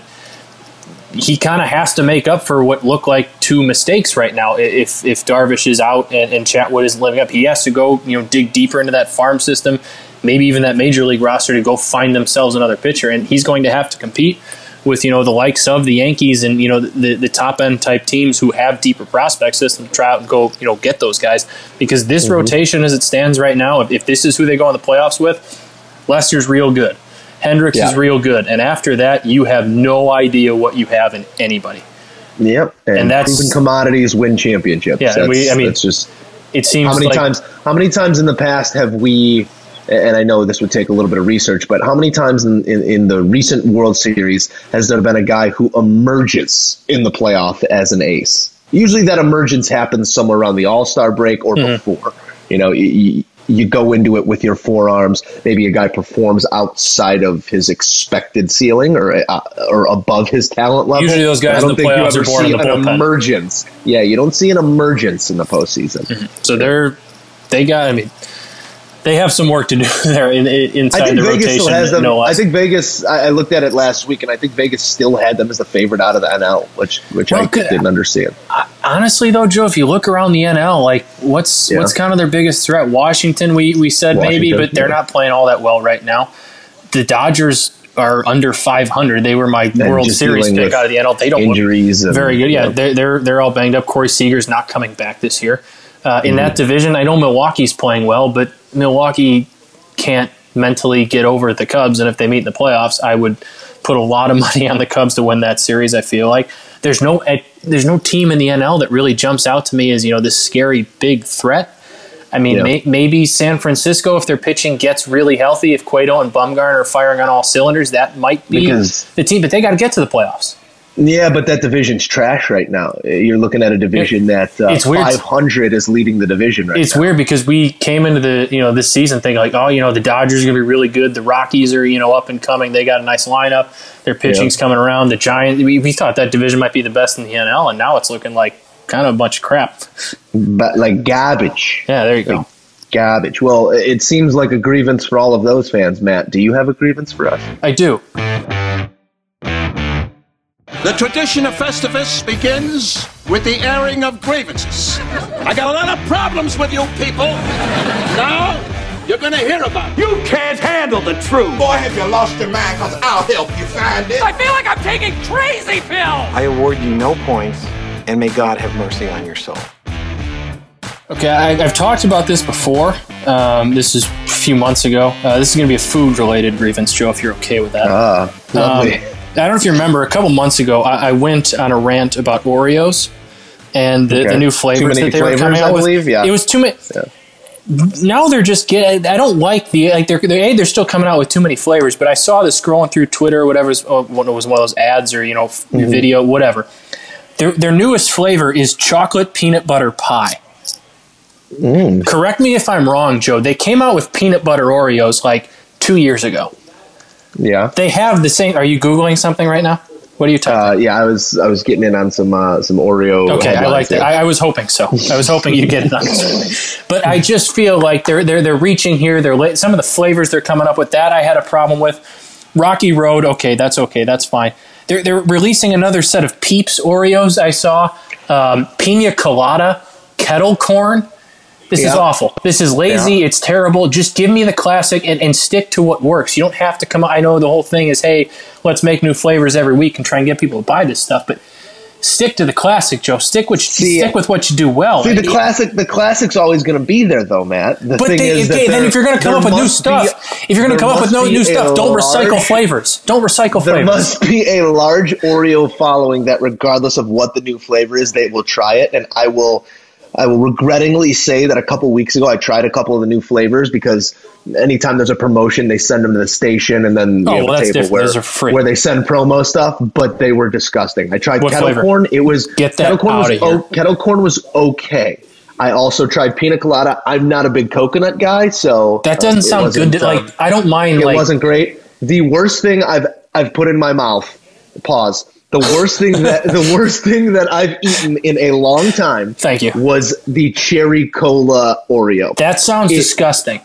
he kind of has to make up for what look like two mistakes right now. If if Darvish is out and, and Chatwood isn't living up, he has to go, you know, dig deeper into that farm system, maybe even that major league roster to go find themselves another pitcher, and he's going to have to compete with you know the likes of the Yankees and you know the the top end type teams who have deeper prospect system to try out and go you know get those guys because this mm-hmm. rotation as it stands right now, if, if this is who they go in the playoffs with, Lester's real good. Hendricks Yeah. is real good, and after that, you have no idea what you have in anybody. Yep. And, And that's- proven commodities win championships. Yeah, we- I mean, it's just It seems how many like times how many times in the past have we and I know this would take a little bit of research, but how many times in, in, in the recent World Series has there been a guy who emerges in the playoff as an ace? Usually that emergence happens somewhere around the All Star break or Mm-hmm. before. You know, you, you go into it with your forearms. Maybe a guy performs outside of his expected ceiling or uh, or above his talent level. Usually those guys I in don't the think you playoffs ever are born see in the an bullpen. emergence. Yeah, you don't see an emergence in the postseason. so they're they got. I mean, they have some work to do there in, in, inside I think the Vegas rotation. still has them. no I think Vegas. I, I looked at it last week, and I think Vegas still had them as the favorite out of the NL, which which Well, I good. didn't understand. honestly though, Joe, if you look around the NL, like what's Yeah. what's kind of their biggest threat? Washington, we we said maybe, but they're yeah. not playing all that well right now. The Dodgers are under 500. They were my World Series pick out of the NL. They don't look Injuries, and, very good. Yeah, they're they're they're all banged up. Corey Seager's not coming back this year. Uh, in Mm-hmm. that division, I know Milwaukee's playing well, but Milwaukee can't mentally get over the Cubs. And if they meet in the playoffs, I would put a lot of money on the Cubs to win that series. I feel like there's no eh, there's no team in the NL that really jumps out to me as you know this scary big threat. I mean, Yeah. may, maybe San Francisco, if their pitching gets really healthy, if Cueto and Bumgarner are firing on all cylinders, that might be Because- the team. But they got to get to the playoffs. Yeah, but that division's trash right now. You're looking at a division that uh, It's weird. 500 is leading the division right it's now. weird because we came into the you know this season thinking like oh you know the Dodgers are going to be really good the Rockies are you know up and coming they got a nice lineup their pitching's coming around the Giants we, we thought that division might be the best in the NL and now it's looking like kind of a bunch of crap But like garbage, yeah there you go garbage. Well, it seems like a grievance for all of those fans. Matt, do you have a grievance for us? I do The tradition of Festivus begins with the airing of grievances. I got a lot of problems with you people. Now, you're gonna hear about it. You can't handle the truth. Boy, have you lost your mind, because I'll help you find it. I feel like I'm taking crazy pills. I award you no points, and may God have mercy on your soul. okay I, I've talked about this before um, this is a few months ago uh, this is going to be a food related grievance Joe if you're okay with that Ah, lovely. Um, I don't know if you remember, a couple months ago, I, I went on a rant about Oreos and the, Okay. the new flavors that they were flavors, coming I out with. believe? Yeah. It was too many. Now they're just get. I don't like the like. They're, they're a. They're still coming out with too many flavors. But I saw this scrolling through Twitter, or whatever. Oh, what was one of those ads or you know Mm-hmm. video, whatever. Their their newest flavor is chocolate peanut butter pie. Mm. Correct me if I'm wrong, Joe. They came out with peanut butter Oreos like two years ago. Yeah. They have the same. Are you googling something right now? What are you talking? Uh, yeah, I was I was getting in on some uh, some Oreo. Okay, I like that. I, I was hoping so. I was hoping you'd get it on this. But I just feel like they're they're they're reaching here. They're la- some of the flavors they're coming up with. That I had a problem with. Rocky Road. Okay, that's okay. That's fine. They're they're releasing another set of Peeps Oreos. I saw um, Pina Colada, kettle corn. This is awful. This is lazy. It's terrible. Just give me the classic and, and stick to what works. You don't have to come. I know the whole thing is, hey, let's make new flavors every week and try and get people to buy this stuff. But stick to the classic, Joe. Stick with See, stick with what you do well. See, the classic, the classic's always going to be there, though, Matt. The But thing they, is that then if you're going to come up with new stuff, if you're going to come up with no new stuff, don't recycle large- flavors. Don't recycle There flavors. There must be a large Oreo following that, regardless of what the new flavor is, they will try it. And I will, I will regrettingly say that a couple weeks ago I tried a couple of the new flavors because anytime there's a promotion, they send them to the station, and then Oh, you well, table where Those are free. where they send promo stuff. But they were disgusting. I tried What kettle flavor? corn. It was Get that kettle corn was o- kettle corn was okay. I also tried pina colada. I'm not a big coconut guy, so That um, doesn't sound good. To, um, like I don't mind. it like wasn't great. the worst thing I've I've put in my mouth. Pause. The worst thing that the worst thing that I've eaten in a long time. Thank you. Was the cherry cola Oreo. That sounds It- disgusting.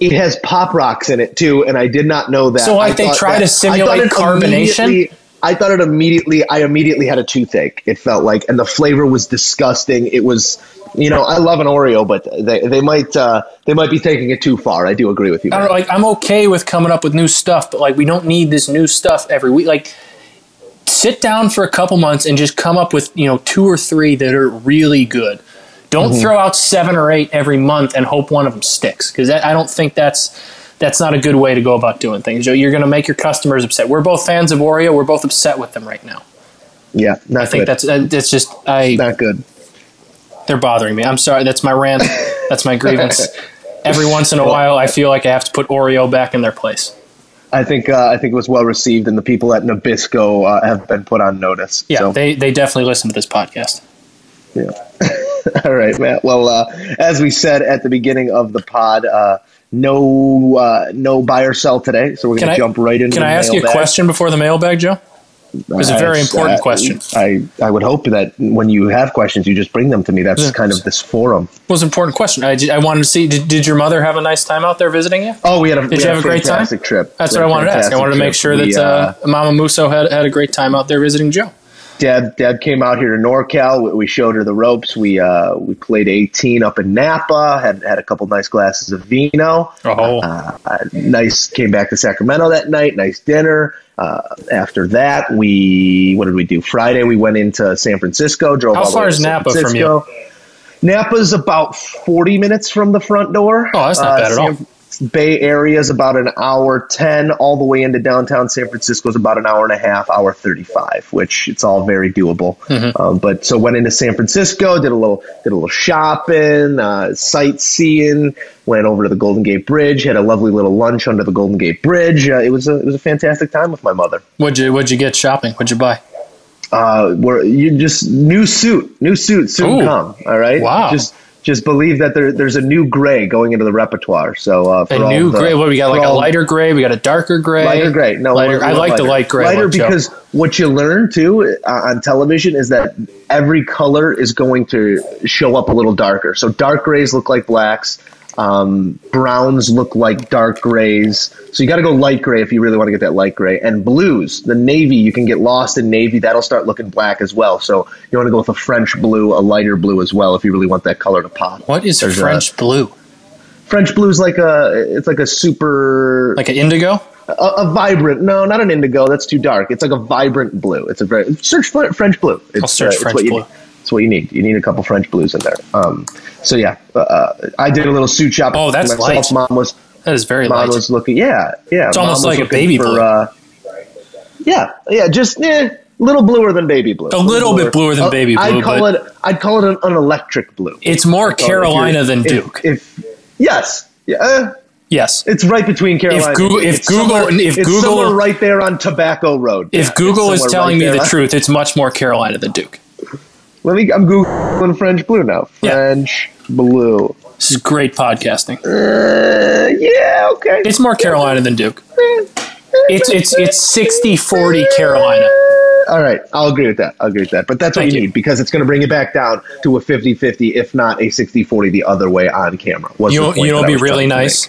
It has pop rocks in it too, and I did not know that. So, like, I they try that- to simulate carbonation? I thought it immediately. I immediately had a toothache. It felt like, and the flavor was disgusting. It was, you know, I love an Oreo, but they they might uh, they might be taking it too far. I do agree with you. Know, like I'm okay with coming up with new stuff, but like we don't need this new stuff every week. Like sit down for a couple months and just come up with, you know, two or three that are really good. Don't Mhm. throw out seven or eight every month and hope one of them sticks because I don't think that's that's not a good way to go about doing things. You're going to make your customers upset. We're both fans of Oreo. We're both upset with them right now. Yeah, not I think good. that's uh, that's just I not good. They're bothering me. I'm sorry. That's my rant. that's my grievance. Every once in a while, I feel like I have to put Oreo back in their place. I think uh, I think it was well received, and the people at Nabisco uh, have been put on notice. Yeah, So, they they definitely listen to this podcast. yeah. All right, Matt. Well, uh, as we said at the beginning of the pod, uh, no uh, no buy or sell today, so we're going to jump right into. Can I ask you a question before the mailbag, Joe? It's a very Uh, important uh, question. I, I would hope that when you have questions, you just bring them to me. That's Yeah. kind of this forum. It was an important question. I, I wanted to see. Did, did your mother have a nice time out there visiting you? Oh, we had a, Did you have a great time? trip. That's what I wanted to ask. I wanted to make sure We, that uh, Mama Musso had had a great time out there visiting Joe. Dad, Dad came out here to NorCal. We, we showed her the ropes. We uh, we played 18 up in Napa. Had had a couple nice glasses of vino. Oh, uh, uh, nice. Came back to Sacramento that night. Nice dinner. Uh, after that, we what did we do? Friday, we went into San Francisco. Drove. How all the far way is to San Napa from you? Francisco. Napa's about 40 minutes from the front door. Oh, that's not bad at all. Bay Area is about an hour 10, all the way into downtown San Francisco is about an hour and a half, hour 35, which it's all very doable. Mm-hmm. Um, but so went into San Francisco, did a little, did a little shopping, uh, sightseeing, went over to the Golden Gate Bridge, had a lovely little lunch under the Golden Gate Bridge. Uh, it was a, it was a fantastic time with my mother. what'd you what'd you get shopping? What'd you buy? Uh, where you just new suit, new suit soon Ooh. come. All right. Wow. Just, just believe that there, there's a new gray going into the repertoire. So uh, for A new the- gray. What we got? Like a lighter gray. We got a darker gray. Lighter gray. No, lighter. we're- I like the light gray. Lighter one, Joe. because what you learn too uh, on television is that every color is going to show up a little darker. So dark grays look like blacks. Um, browns look like dark grays. So you got to go light gray if you really want to get that light gray. And blues, the navy, you can get lost in navy. That'll start looking black as well. So you want to go with a French blue, a lighter blue as well if you really want that color to pop. what is There's a- French blue? French blue is like a, it's like a super, Like an indigo? a, a vibrant. No, not an indigo. That's too dark. It's like a vibrant blue. It's a very search for French blue. It's, I'll search it's French what you blue. Need. It's what you need. You need a couple French blues in there. Um, so yeah, uh, uh, I did a little suit shopping. Oh, that's myself. light. Mom was That is very mom light. was looking. Yeah, yeah. It's almost like a baby blue. Uh, yeah, yeah. Just eh, little bluer than baby blue. A little bit bluer than baby blue, I'd call it. I'd call it an, an electric blue. It's more I'd it Carolina than if- Duke. If, yes, yeah. uh, yes. it's right between Carolina. Google- if It's Google- somewhere- if Google- right there on Tobacco Road. If Yeah, Google is telling right me the truth, it's much more Carolina than Duke. Let me. I'm googling French blue now. Yeah. French blue. This is great podcasting. Uh, yeah. Okay. It's more Carolina than Duke. It's it's it's 60-40 Carolina. All right, I'll agree with that. I'll agree with that. But that's what Thank you you. need because it's going to bring it back down to a 50-50, if not a 60-40 the other way on camera. was You know, you know, be really nice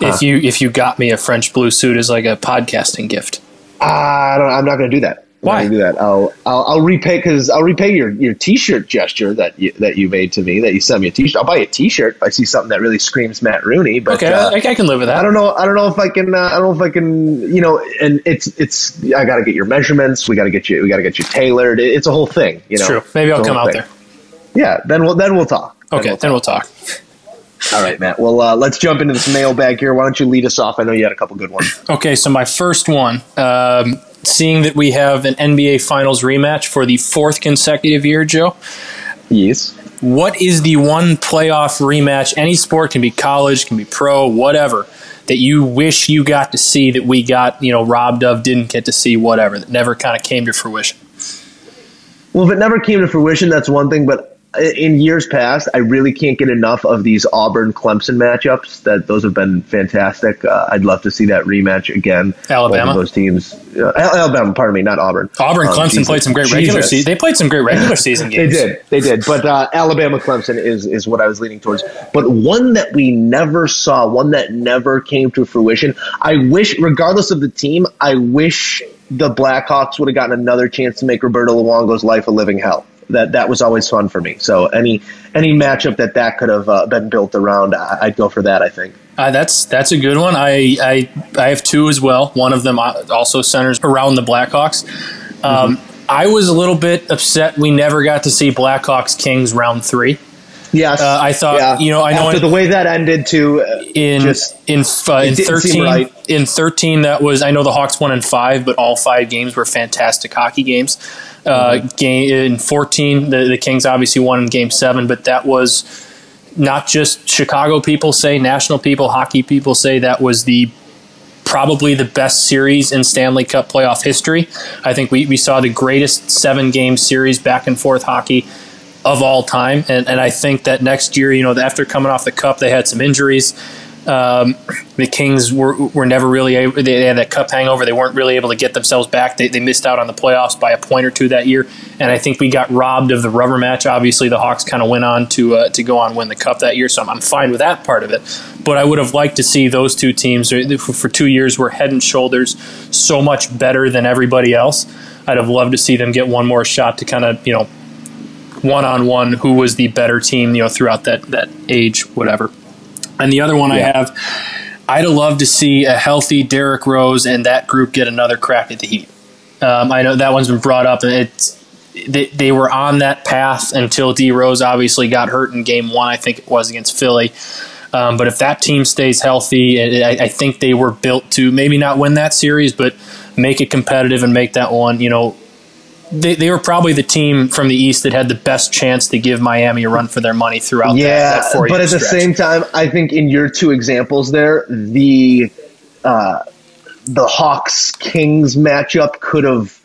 make. if you if you got me a French blue suit as like a podcasting gift. I don't, I'm not going to do that. Why? do that? I'll I'll, I'll repay because I'll repay your, your T-shirt gesture that you that you made to me that you sent me a T-shirt. I'll buy a T-shirt if I see something that really screams Matt Rooney. But Okay, uh, I, I can live with that. I don't know. I don't know if I can. Uh, I don't know if I can. You know, and it's it's. I got to get your measurements. We got to get you. We got to get you tailored. It- It's a whole thing. You know. True. Maybe I'll come out thing. there. Yeah. Then we'll then we'll talk. Then Okay, we'll then we'll talk. talk. All right, Matt. Well, uh, let's jump into this mailbag here. Why don't you lead us off? I know you had a couple good ones. Okay, so my first one, um, seeing that we have an NBA Finals rematch for the fourth consecutive year, Joe. Yes. What is the one playoff rematch? Any sport can be college, can be pro, whatever. That you wish you got to see that we got, you know, robbed of, didn't get to see, whatever. That never kind of came to fruition. Well, if it never came to fruition, that's one thing. But in years past, I really can't get enough of these Auburn Clemson matchups. That those have been fantastic. Uh, I'd love to see that rematch again. Alabama? Those teams. Uh, Alabama, pardon me, not Auburn. Auburn, Um, Clemson Jesus. played some great regular season. They played some great regular season games. They did, they did. But uh, Alabama Clemson is is what I was leaning towards. But one that we never saw, one that never came to fruition. I wish, regardless of the team, I wish the Blackhawks would have gotten another chance to make Roberto Luongo's life a living hell. That that was always fun for me. So any any matchup that that could have uh, been built around, I- I'd go for that. I think. Uh, that's that's a good one. I, I I have two as well. One of them uh, also centers around the Blackhawks. Um, I was a little bit upset we never got to see Blackhawks Kings round three. Yes, Uh, I thought- you know, I know after it- the way that ended too. uh, in just in uh, in it didn't seem thirteen right. in thirteen that was I know the Hawks won in five, but all five games were fantastic hockey games. Uh, Mm-hmm. game in fourteen, the, the Kings obviously won in game seven, but that was not just Chicago people say, national people, hockey people say that was the probably the best series in Stanley Cup playoff history. I think we, we saw the greatest seven game series back and forth hockey of all time. And, and I think that next year, you know, after coming off the cup, they had some injuries. Um, the Kings were, were never really able, they had that cup hangover. They weren't really able to get themselves back. They, they missed out on the playoffs by a point or two that year. And I think we got robbed of the rubber match. Obviously, the Hawks kind of went on to, uh, to go on win the cup that year. So I'm, I'm fine with that part of it. But I would have liked to see those two teams uh, for, for two years were head and shoulders so much better than everybody else. I'd have loved to see them get one more shot to kind of, you know, one on one who was the better team, you know, throughout that that age, whatever. And the other one I have, I'd have loved to see a healthy Derrick Rose and that group get another crack at the Heat. Um, I know that one's been brought up, and it's they, they were on that path until D Rose obviously got hurt in Game One. I think it was against Philly. Um, but if that team stays healthy, I, I think they were built to maybe not win that series, but make it competitive and make that one, you know, they, they were probably the team from the East that had the best chance to give Miami a run for their money throughout yeah, that, that but at the same time, I think in your two examples there, the uh, the Hawks Kings matchup could have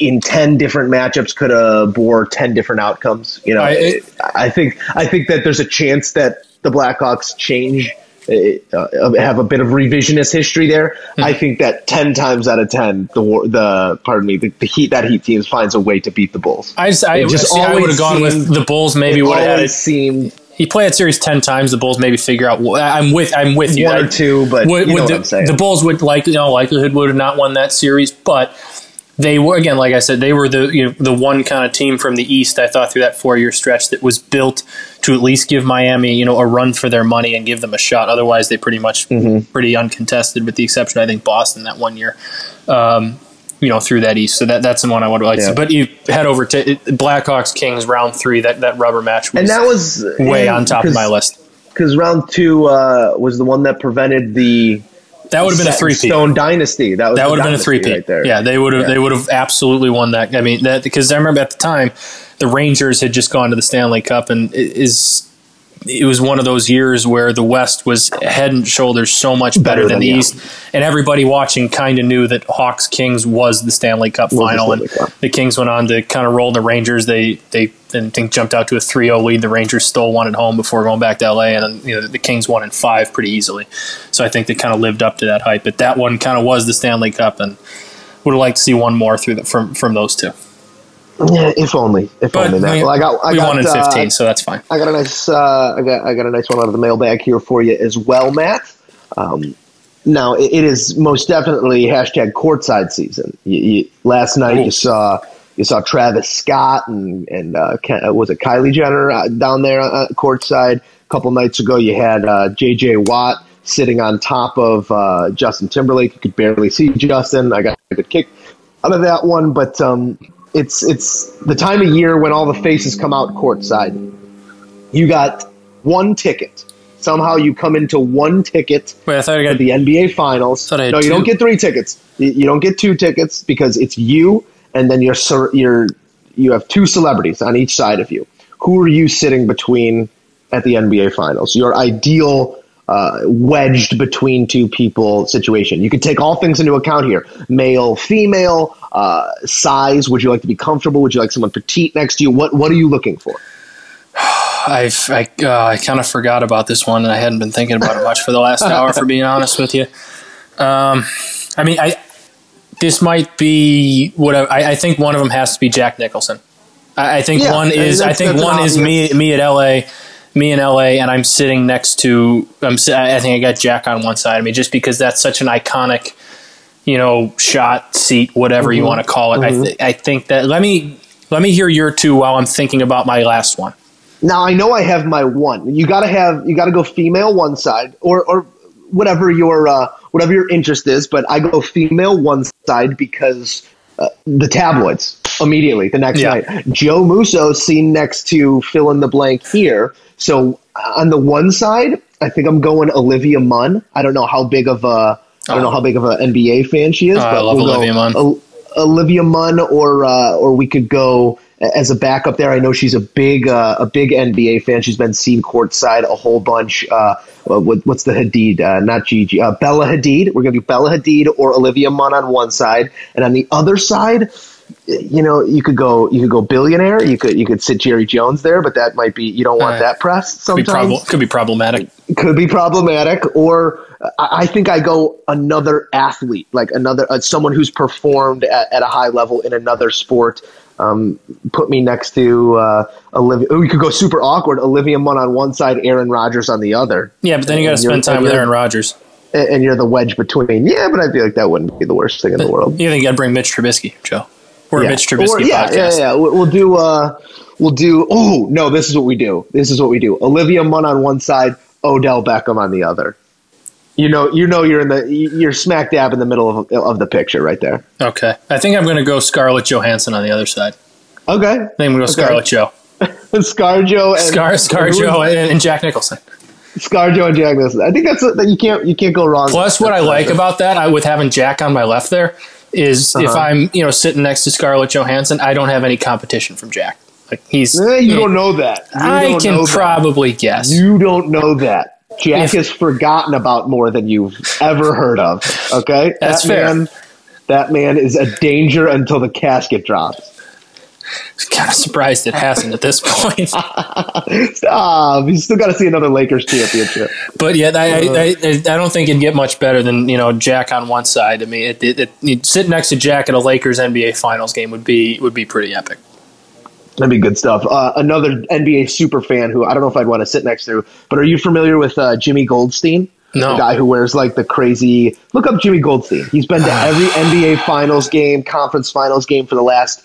in ten different matchups could have bore ten different outcomes. You know, I, it- I think I think that there's a chance that the Blackhawks change. Uh, have a bit of revisionist history there. Hmm. I think that ten times out of ten, the the pardon me, the, the Heat that Heat team finds a way to beat the Bulls. I just, I, just see, I would have gone seemed- with the Bulls. Maybe would have seemed He played that series ten times. The Bulls maybe figure out. I'm with. I'm with you. One or two, but would, you know would what the, I'm saying. the Bulls would like you know likelihood would have not won that series, but they were again, like I said, they were the you know, the one kind of team from the East. I thought through that four year stretch that was built to at least give Miami you know a run for their money and give them a shot. Otherwise, they pretty much Mm-hmm. pretty uncontested, with the exception I think Boston that one year. Um, you know, through that East, so that that's the one I would like to Yeah. see. But you head over to Blackhawks Kings round three. That that rubber match was and that was way on top of my list. because round two uh, was the one that prevented the That would have been a three. Stone dynasty. That That would have been a three right there. Yeah, they would have. Yeah. They would have absolutely won that. I mean, that because I remember at the time, the Rangers had just gone to the Stanley Cup, and is it was one of those years where the West was head and shoulders so much better, Better than than the the East, and everybody watching kind of knew that Hawks Kings was the Stanley Cup the final, and Stanley Cup. the Kings went on to kind of roll the Rangers. They they I think jumped out to a 3-0 lead. The Rangers stole one at home before going back to LA, and you know the Kings won in five pretty easily. So I think they kind of lived up to that hype. But that one kind of was the Stanley Cup, and would have liked to see one more through the, from from those two. Yeah, if only, if But only. That. we, well, I got, I we got, in uh, fifteen, so that's fine. I got a nice, uh, I got, I got a nice one out of the mailbag here for you as well, Matt. Um, now it, it is most definitely hashtag courtside season. You, you, last night you saw you saw Travis Scott and and uh, Ken, uh, was it Kylie Jenner uh, down there uh, courtside. A couple nights ago you had uh, J.J. Watt sitting on top of uh, Justin Timberlake. You could barely see Justin. I got a good kick out of that one, but um, it's it's the time of year when all the faces come out courtside. You got one ticket. Somehow you come into one ticket Wait, I thought I got the NBA Finals. No, you don't get three tickets. You, you don't get two tickets because it's you and then you're you're you have two celebrities on each side of you. Who are you sitting between at the NBA Finals? Your ideal uh, wedged between two people situation. You could take all things into account here: male, female, uh, size. Would you like to be comfortable? Would you like someone petite next to you? What What are you looking for? I've I, uh, I kind of forgot about this one, and I hadn't been thinking about it much for the last hour. For being honest with you, um, I mean, I this might be what I, I think one of them has to be Jack Nicholson. I, I think Yeah, one is I think one is me me at L.A. Me in L.A. and I'm sitting next to I'm I think I got Jack on one side of me just because that's such an iconic you know shot seat whatever Mm-hmm. you want to call it. I th- I think that let me let me hear your two while I'm thinking about my last one. Now I know I have my one. You gotta have you gotta go female one side or or whatever your uh, whatever your interest is. But I go female one side because uh, the tabloids immediately the next Yeah. night. Joe Musso seen next to fill in the blank here. So uh, on the one side, I think I'm going Olivia Munn. I don't know how big of a I don't know how big of an NBA fan she is. Oh, I but love we'll go Olivia Munn. O- Olivia Munn, or uh, or we could go as a backup there. I know she's a big uh, a big NBA fan. She's been seen courtside a whole bunch. Uh, what, what's the Hadid? Uh, not Gigi. Uh, Bella Hadid. We're gonna do Bella Hadid or Olivia Munn on one side, and on the other side. You know, you could go. You could go billionaire. You could you could sit Jerry Jones there, but that might be you don't want Uh, that press. Could be, Sometimes prob- could be problematic. could be problematic or I think I go another athlete, like another uh, someone who's performed at, at a high level in another sport. Um, put me next to uh, Olivia. We could go super awkward. Olivia Munn on one side, Aaron Rodgers on the other, Yeah, but then you got to spend time with Aaron Rodgers. and, and you're the wedge between. Yeah, but I feel like that wouldn't be the worst thing in the world. You think I'd bring Mitch Trubisky, Joe? A Yeah. Mitch Trubisky Or- yeah, podcast. Yeah, yeah, We'll do. Uh, we'll do. Oh no, this is what we do. This is what we do. Olivia Munn on one side, Odell Beckham on the other. You know, you know, you're in the you're smack dab in the middle of, of the picture right there. Okay. I think I'm going to go Scarlett Johansson on the other side. Okay, I think I'm going to go Scarlett Joe. ScarJo and Scar, Scar Joe and, and Jack Nicholson. ScarJo and Jack Nicholson. I think that's that you can't you can't go wrong. Plus, what I like about that, I, with having Jack on my left there, is if Uh-huh. I'm you know sitting next to Scarlett Johansson, I don't have any competition from Jack. Like he's, Eh, you don't know that. You I can know that. probably guess. You don't know that. Jack If- has forgotten about more than you've ever heard of. Okay, That's that fair. Man, that man is a danger until the casket drops. Kind of surprised it hasn't at this point. Stop. He's still got to see another Lakers championship. But yeah, I. I, I, I don't think it'd get much better than you know Jack on one side. I mean, it, it, it, you'd sit next to Jack at a Lakers NBA Finals game would be would be pretty epic. That'd be good stuff. Uh, another NBA super fan who I don't know if I'd want to sit next to, but are you familiar with uh, Jimmy Goldstein? No. The guy who wears like the crazy. Look up Jimmy Goldstein. He's been to every NBA Finals game, conference Finals game for the last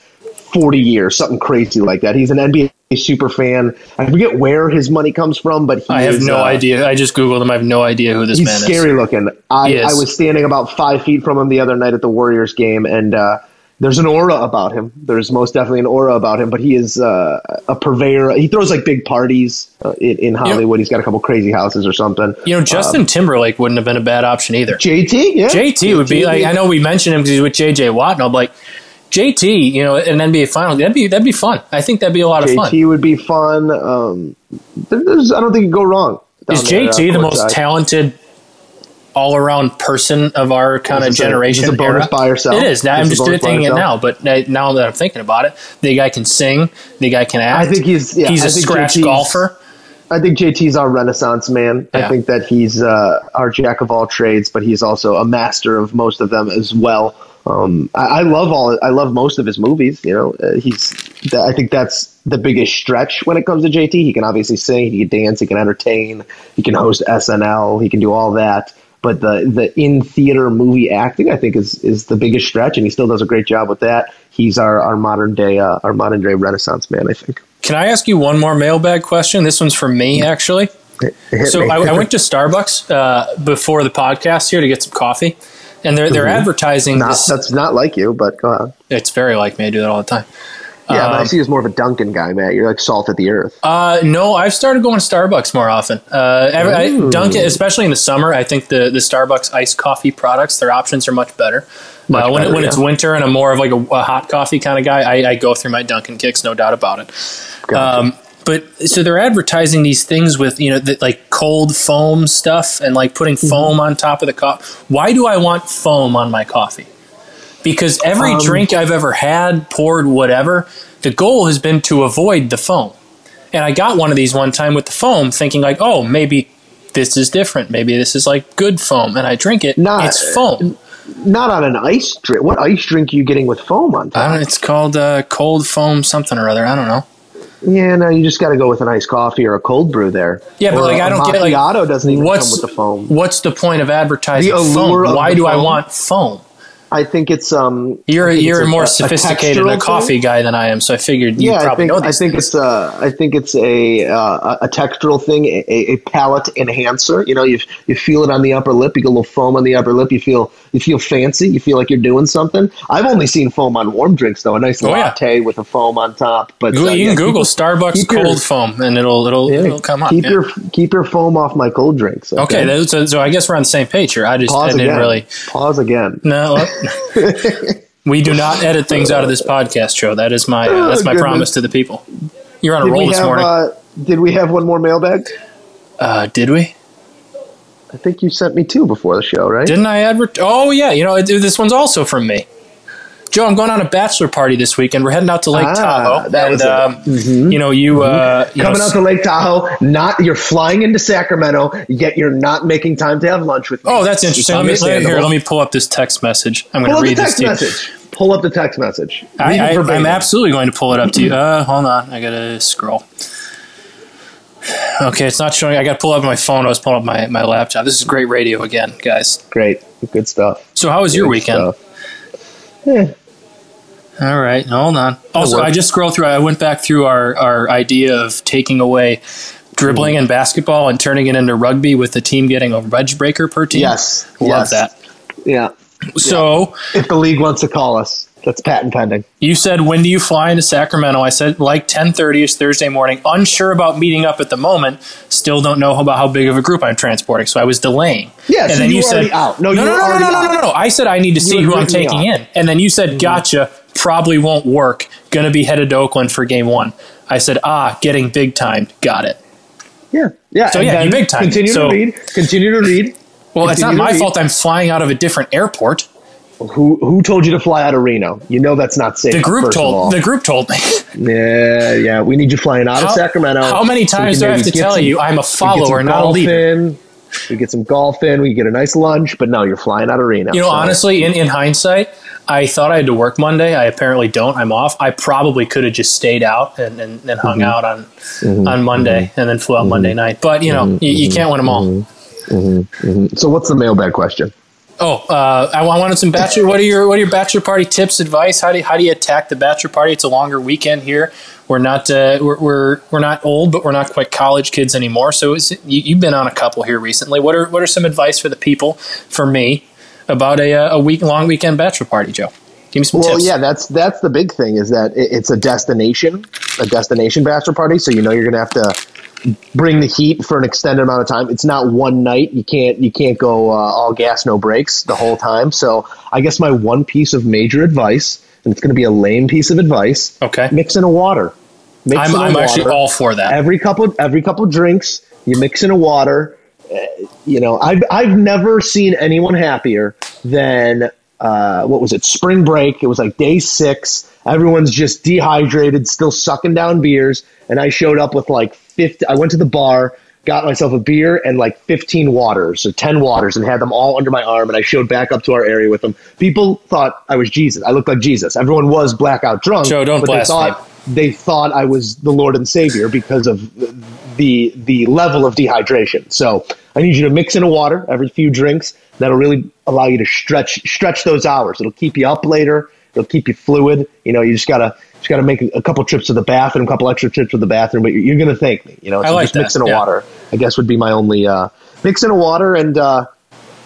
40 years, something crazy like that. He's an NBA super fan. I forget where his money comes from, but he I have is, no uh, idea. I just googled him. I have no idea who this He's man scary is. looking. I. I was standing about five feet from him the other night at the Warriors game, and uh, there's an aura about him. There's most definitely an aura about him, but he is uh, a purveyor. He throws like big parties uh, in, in Hollywood. He's got a couple crazy houses or something. You know, Justin Timberlake wouldn't have been a bad option either. JT, yeah, JT would be like I know we mentioned him because he's with JJ Watt, and I'm like JT. You know, an NBA Finals that'd be that'd be fun. I think that'd be a lot of fun. JT would be fun. Um, there's, I don't think you go wrong. Is there, JT uh, the most courtside. talented all around person of our kind of this a- generation? is a bonus era? by yourself? It is. Now, I'm just thinking it now, but now that I'm thinking about it, the guy can sing, the guy can act. I think he's yeah, he's I a scratch JT 's golfer. I think JT's our renaissance man. Yeah. I think that he's uh, our jack of all trades, but he's also a master of most of them as well. Um, I, I love all. I love most of his movies. You know, uh, he's. I think that's the biggest stretch when it comes to JT. He can obviously sing, he can dance, he can entertain, he can host SNL, he can do all that. But the the in theater movie acting, I think, is is the biggest stretch, and he still does a great job with that. He's our, our modern day uh, our modern day renaissance man. I think. Can I ask you one more mailbag question? This one's for me, actually. So. I, I went to Starbucks uh, before the podcast here to get some coffee, and they're they're Mhm. advertising Not, this. that's not like you, but go on. It's very like me. I do that all the time. Yeah, but I Um, see you as more of a Dunkin' guy, Matt. You're like salt of the earth. Uh, no, I've started going to Starbucks more often. Uh, every, I, Dunkin', especially in the summer, I think the, the Starbucks iced coffee products, their options are much better. Much uh, when better, it, when it's winter and I'm more of like a, a hot coffee kind of guy, I, I go through my Dunkin' kicks, no doubt about it. Gotcha. Um, but so they're advertising these things with you know the, like cold foam stuff and like putting Mm-hmm. foam on top of the coffee. Why do I want foam on my coffee? Because every Um, drink I've ever had, poured, whatever, the goal has been to avoid the foam. And I got one of these one time with the foam, thinking like, oh, maybe this is different. Maybe this is like good foam, and I drink it. Nah, it's foam. Not on an ice drink. What ice drink are you getting with foam on top? It's called uh, cold foam something or other. I don't know. Yeah, no, you just got to go with an iced coffee or a cold brew there. Yeah, but Or like a I don't get. Like macchiato doesn't even what's, come with the foam. What's the point of advertising The foam? of Why do I want foam? I think it's um. You're I think you're it's a- more a- a sophisticated textural a coffee thing. guy than I am, so I figured you yeah, I probably think know I think things. it's a I think it's a uh, a textural thing, a, a palate enhancer. You know, you you feel it on the upper lip. You get a little foam on the upper lip. You feel you feel fancy. You feel like you're doing something. I've only seen foam on warm drinks though. A nice Oh, yeah. latte with a foam on top. But Google, uh, you yeah, can Google your- Starbucks keep your- cold foam, and it'll it'll yeah, it'll come up. Keep yeah. your keep your foam off my cold drinks. okay, that- so, so I guess we're on the same page here. I just I didn't again. really. Pause again. No, we do not edit things out of this podcast show. That is my uh, that's my Goodness. promise to the people. You're on a Did roll this have morning. uh, Did we have one more mailbag? Uh, did we? I think you sent me two before the show, right? Didn't I advert? Oh yeah, you know it- this one's also from me. Joe, I'm going on a bachelor party this weekend. We're heading out to Lake Ah, Tahoe. that and, was it. Mm-hmm. um, You know, you, uh, you Coming know, out to Lake Tahoe, not you're flying into Sacramento, yet you're not making time to have lunch with me. Oh, that's interesting. Let me, let here, let me pull up this text message. I'm going to read this text to you. message. Pull up the text message. I, Read it I, verbatim. I'm absolutely going to pull it up to you. Uh, hold on, I gotta scroll. Okay, it's not showing. I got to pull up my phone. I was pulling up my, my laptop. This is great radio again, guys. great, good stuff. So, how was your weekend? Yeah. All right, hold on. Also. I just scrolled through. I went back through our, our idea of taking away dribbling Mm. and basketball and turning it into rugby with the team getting a wedge breaker per team. Yes, love yes. that. Yeah. So, If the league wants to call us, that's patent pending. You said when do you fly into Sacramento? I said like 10:30 is Thursday morning. Unsure about meeting up at the moment. Still don't know about how big of a group I'm transporting, so I was delaying. Yeah, and so you were already out. No, no, you no, no, no, no, no, no, no. I said I need to see who I'm taking in, and then you said Mm-hmm. gotcha. Probably won't work. Going to be headed to Oakland for Game One. I said ah, getting big time. Got it. Yeah, yeah. So, yeah, you big time. Continue So- to read. Continue to read. Well, it's not my read. fault. I'm flying out of a different airport. Who who told you to fly out of Reno? You know that's not safe. The group first of all. told the group told me. Yeah, yeah. We need you flying out of Sacramento. how many times do I have to tell some- you I'm a follower, not a leader? in, We get some golf in. We get a nice lunch. But no, you're flying out of Reno. You know, so- honestly, in, in hindsight, I thought I had to work Monday. I apparently don't. I'm off. I probably could have just stayed out and, and, and hung Mm-hmm. out on mm-hmm. on Monday mm-hmm. and then flew out Monday mm-hmm. night. But you know, Mm-hmm. you, you can't win them all. So what's the mailbag question? Oh, uh, I wanted some bachelor. What are your what are your bachelor party tips, advice? How do you, how do you attack the bachelor party? It's a longer weekend here. We're not uh, we're, we're we're not old, but we're not quite college kids anymore. So you, you've been on a couple here recently. What are what are some advice for the people, for me, about a uh, a week long weekend bachelor party, Joe? Give me some Well, tips. yeah, that's that's the big thing is that it, it's a destination, a destination bachelor party. So you know you're going to have to bring the heat for an extended amount of time. It's not one night. You can't you can't go uh, all gas no brakes the whole time. So I guess my one piece of major advice, and it's going to be a lame piece of advice. Okay. mix in a water. Mix I'm, I'm actually all for that. every couple every couple drinks you mix in a water uh, you know i've i've never seen anyone happier than uh, what was it spring break it was like day six everyone's just dehydrated still sucking down beers and i showed up with like 50 i went to the bar got myself a beer and like 15 waters or 10 waters and had them all under my arm and i showed back up to our area with them people thought i was jesus i looked like jesus everyone was blackout drunk Joe, don't but they blaspheme. thought they thought I was the Lord and Savior because of the the level of dehydration. So I need you to mix in a water every few drinks. That'll really allow you to stretch stretch those hours. It'll keep you up later. It'll keep you fluid. You know, you just gotta just gotta make a, couple trips to the bathroom, a couple extra trips to the bathroom, but you're, you're gonna thank me. You know, I so like just mix that, in a yeah. water. I guess would be my only uh, mix in a water and. Uh,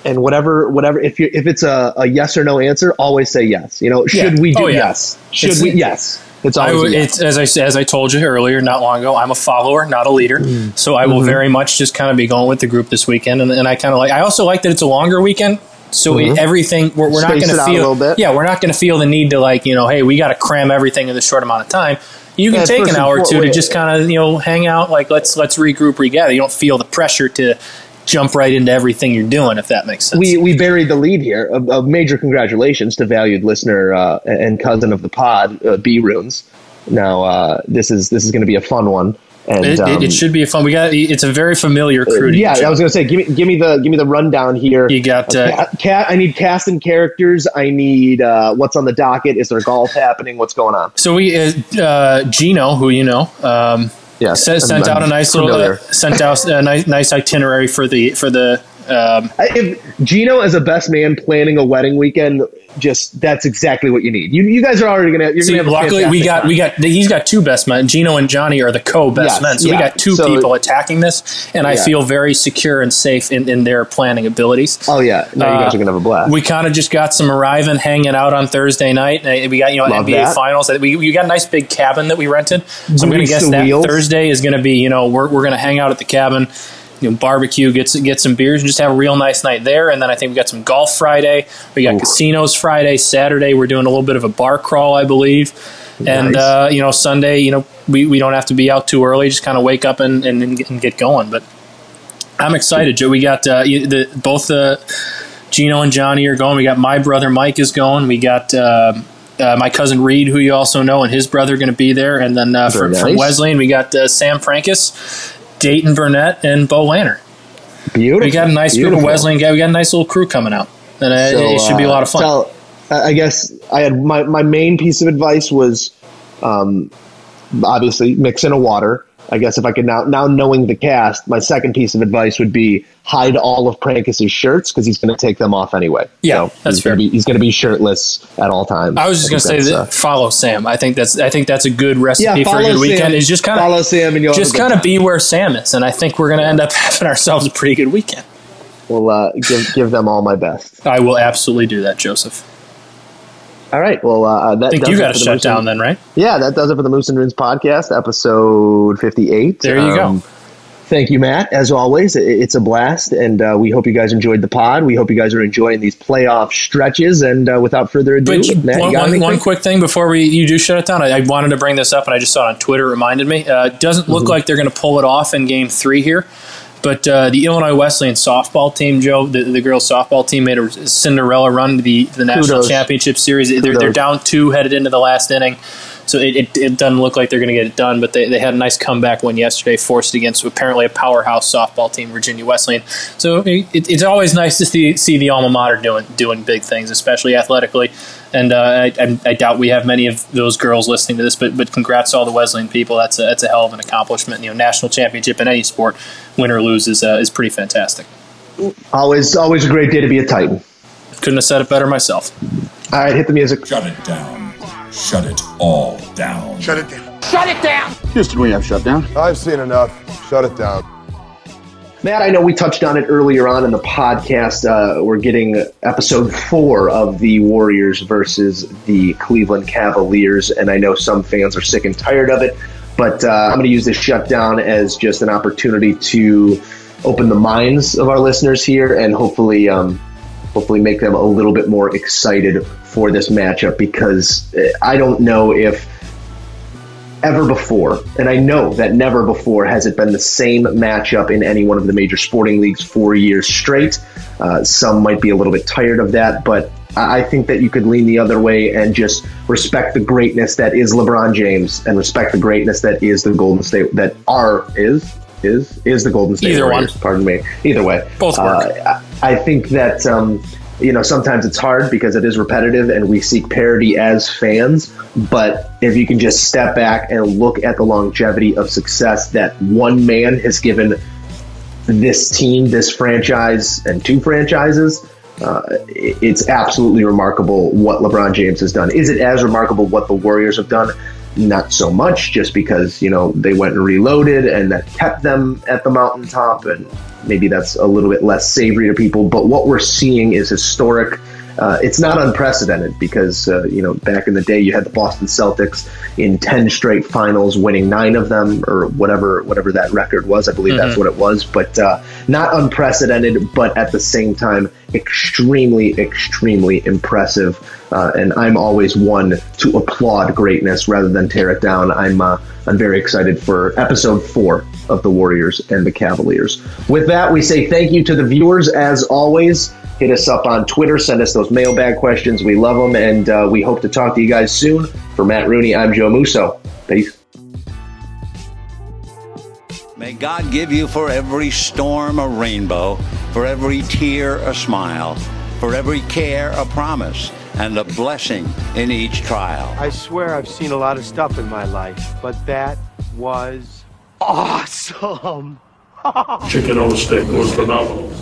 and whatever, whatever. If you if it's a, a yes or no answer, always say yes. You know, should Yeah. we do Oh, yeah. yes? Should It's- we? Yes. It's always yes. it's, as I as I told you earlier, not long ago, I'm a follower, not a leader. Mm-hmm. So I will very much just kind of be going with the group this weekend, and, and I kind of like. I also like that it's a longer weekend, so it- everything we're, we're not Mm-hmm. Going to feel. little bit. Yeah, we're not going to feel the need to like you know, hey, we got to cram everything in this short amount of time. You can Yeah, take an hour or two to just kind of you know hang out. Like let's let's regroup, regather. You don't feel the pressure to jump right into everything you're doing, if that makes sense. we we buried the lead here. A, a major congratulations to valued listener uh, and cousin of the pod, uh, B Runes. Now uh, this is this is going to be a fun one. And It, it, um, it should be fun. We got. It's a very familiar crew. to yeah, I was gonna say, give me give me the give me the rundown here. You got, uh, cat, cat. I need cast and characters. I need uh, what's on the docket. Is there golf happening? What's going on? So we, uh, uh, Gino, who you know, um, Yeah, sent, sent I'm out a nice little, familiar. uh, sent out a nice, nice itinerary for the for the. Um, If Gino, as a best man planning a wedding weekend, just that's exactly what you need. You you guys are already gonna. You're gonna have luckily we got time. we got he's got two best men. Gino and Johnny are the co best Yes, men, so we got two So- people attacking this, and I feel very secure and safe in, in their planning abilities. Oh yeah, no, you guys Uh, are gonna have a blast. We kind of just got some arriving, hanging out on Thursday night. Uh, We got you know Love NBA that. finals. We, we got a nice big cabin that we rented. So I'm going to guess that wheels. Thursday is going to be you know we're we're going to hang out at the cabin, you know barbecue, get some- get some beers, and just have a real nice night there. And then I think we got some golf Friday. We got casinos Friday, Saturday. We're doing a little bit of a bar crawl, I believe. And Nice. uh, you know Sunday, you know we, we don't have to be out too early. Just kind of wake up and, and, and get- and get going. But I'm excited, Joe. We got uh, the both the Gino and Johnny are going. We got my brother Mike is going. We got uh, uh, my cousin Reed, who you also know, and his brother going to be there. And then uh, from, from nice. Wesleyan, we got uh, Sam Frankus, Dayton Burnett, and Bo Lanner. Beautiful. We got a nice group Beautiful. of Wesleyan guys. We got a nice little crew coming out, and uh, So, it should be a uh, lot of fun. tell- I I guess I had my, my main piece of advice was um, obviously mix in a water. I guess if I could now now knowing the cast, my second piece of advice would be hide all of Prankus's shirts because he's going to take them off anyway. Yeah, So that's he's gonna fair. be, he's going to be shirtless at all times. I was just going to say that follow Sam. I think that's I think that's a good recipe Yeah, for a good weekend. Is just kind of follow Sam and you'll just have a good kind of be where Sam is, and I think we're going to end up having ourselves a pretty good weekend. We'll uh, give give them all my best. I will absolutely do that, Joseph. All right. Well, uh, that I think you got to the shut Moose down and- then, right? Yeah, that does it for the Moose and Rins podcast, episode fifty-eight. There you go. Thank you, Matt. As always, it- it's a blast, and uh, we hope you guys enjoyed the pod. We hope you guys are enjoying these playoff stretches. And uh, without further ado, But Matt, you one, got one, anything? one quick thing before we you do shut it down, I, I wanted to bring this up, and I just saw it on Twitter. It reminded me. Uh, it doesn't look Mm-hmm. like they're going to pull it off in Game Three here, but uh, the Illinois Wesleyan softball team, Joe, the, the girls softball team, made a Cinderella run to the the national Kudos. championship series. They're, they're down two headed into the last inning. So it, it, it doesn't look like they're going to get it done, but they, they had a nice comeback win yesterday, forced against apparently a powerhouse softball team, Virginia Wesleyan. So it, it's always nice to see, see the alma mater doing doing big things, especially athletically. And uh, I, I, I doubt we have many of those girls listening to this, but but congrats to all the Wesleyan people. That's a, that's a hell of an accomplishment. You know, national championship in any sport, win or lose, is uh, is pretty fantastic. Always, always a great day to be a Titan. Couldn't have said it better myself. All right, hit the music. Shut it down. Shut it all down. Shut it down. Shut it down! Houston, we have shut down. I've seen enough. Shut it down. Matt, I know we touched on it earlier on in the podcast. Uh, we're getting episode four of the Warriors versus the Cleveland Cavaliers, and I know some fans are sick and tired of it. But uh, I'm going to use this shutdown as just an opportunity to open the minds of our listeners here, and hopefully, um, hopefully, make them a little bit more excited for this matchup because uh, I don't know if ever before, and I know that never before has it been the same matchup in any one of the major sporting leagues four years straight. Uh, some might be a little bit tired of that, but I think that you could lean the other way and just respect the greatness that is LeBron James and respect the greatness that is the Golden State that are is is is the Golden State Either one. Pardon me. Either way, Both work. Uh, I I think that um, you know sometimes it's hard because it is repetitive and we seek parity as fans. But if you can just step back and look at the longevity of success that one man has given this team, this franchise, and two franchises. Uh, it's absolutely remarkable what LeBron James has done. Is it as remarkable what the Warriors have done? Not so much, just because you know they went and reloaded, and that kept them at the mountaintop, and maybe that's a little bit less savory to people. But what we're seeing is historic. Uh, it's not unprecedented because uh, you know back in the day you had the Boston Celtics in ten straight finals, winning nine of them or whatever whatever that record was. I believe that's Mhm. what it was, but uh, not unprecedented, but at the same time extremely extremely impressive. Uh, and I'm always one to applaud greatness rather than tear it down. I'm uh, I'm very excited for episode four of the Warriors and the Cavaliers. With that, we say thank you to the viewers as always. Hit us up on Twitter. Send us those mailbag questions. We love them, and uh, we hope to talk to you guys soon. For Matt Rooney, I'm Joe Musso. Peace. May God give you for every storm a rainbow, for every tear a smile, for every care a promise, and a blessing in each trial. I swear I've seen a lot of stuff in my life, but that was awesome. Chicken on a stick was phenomenal.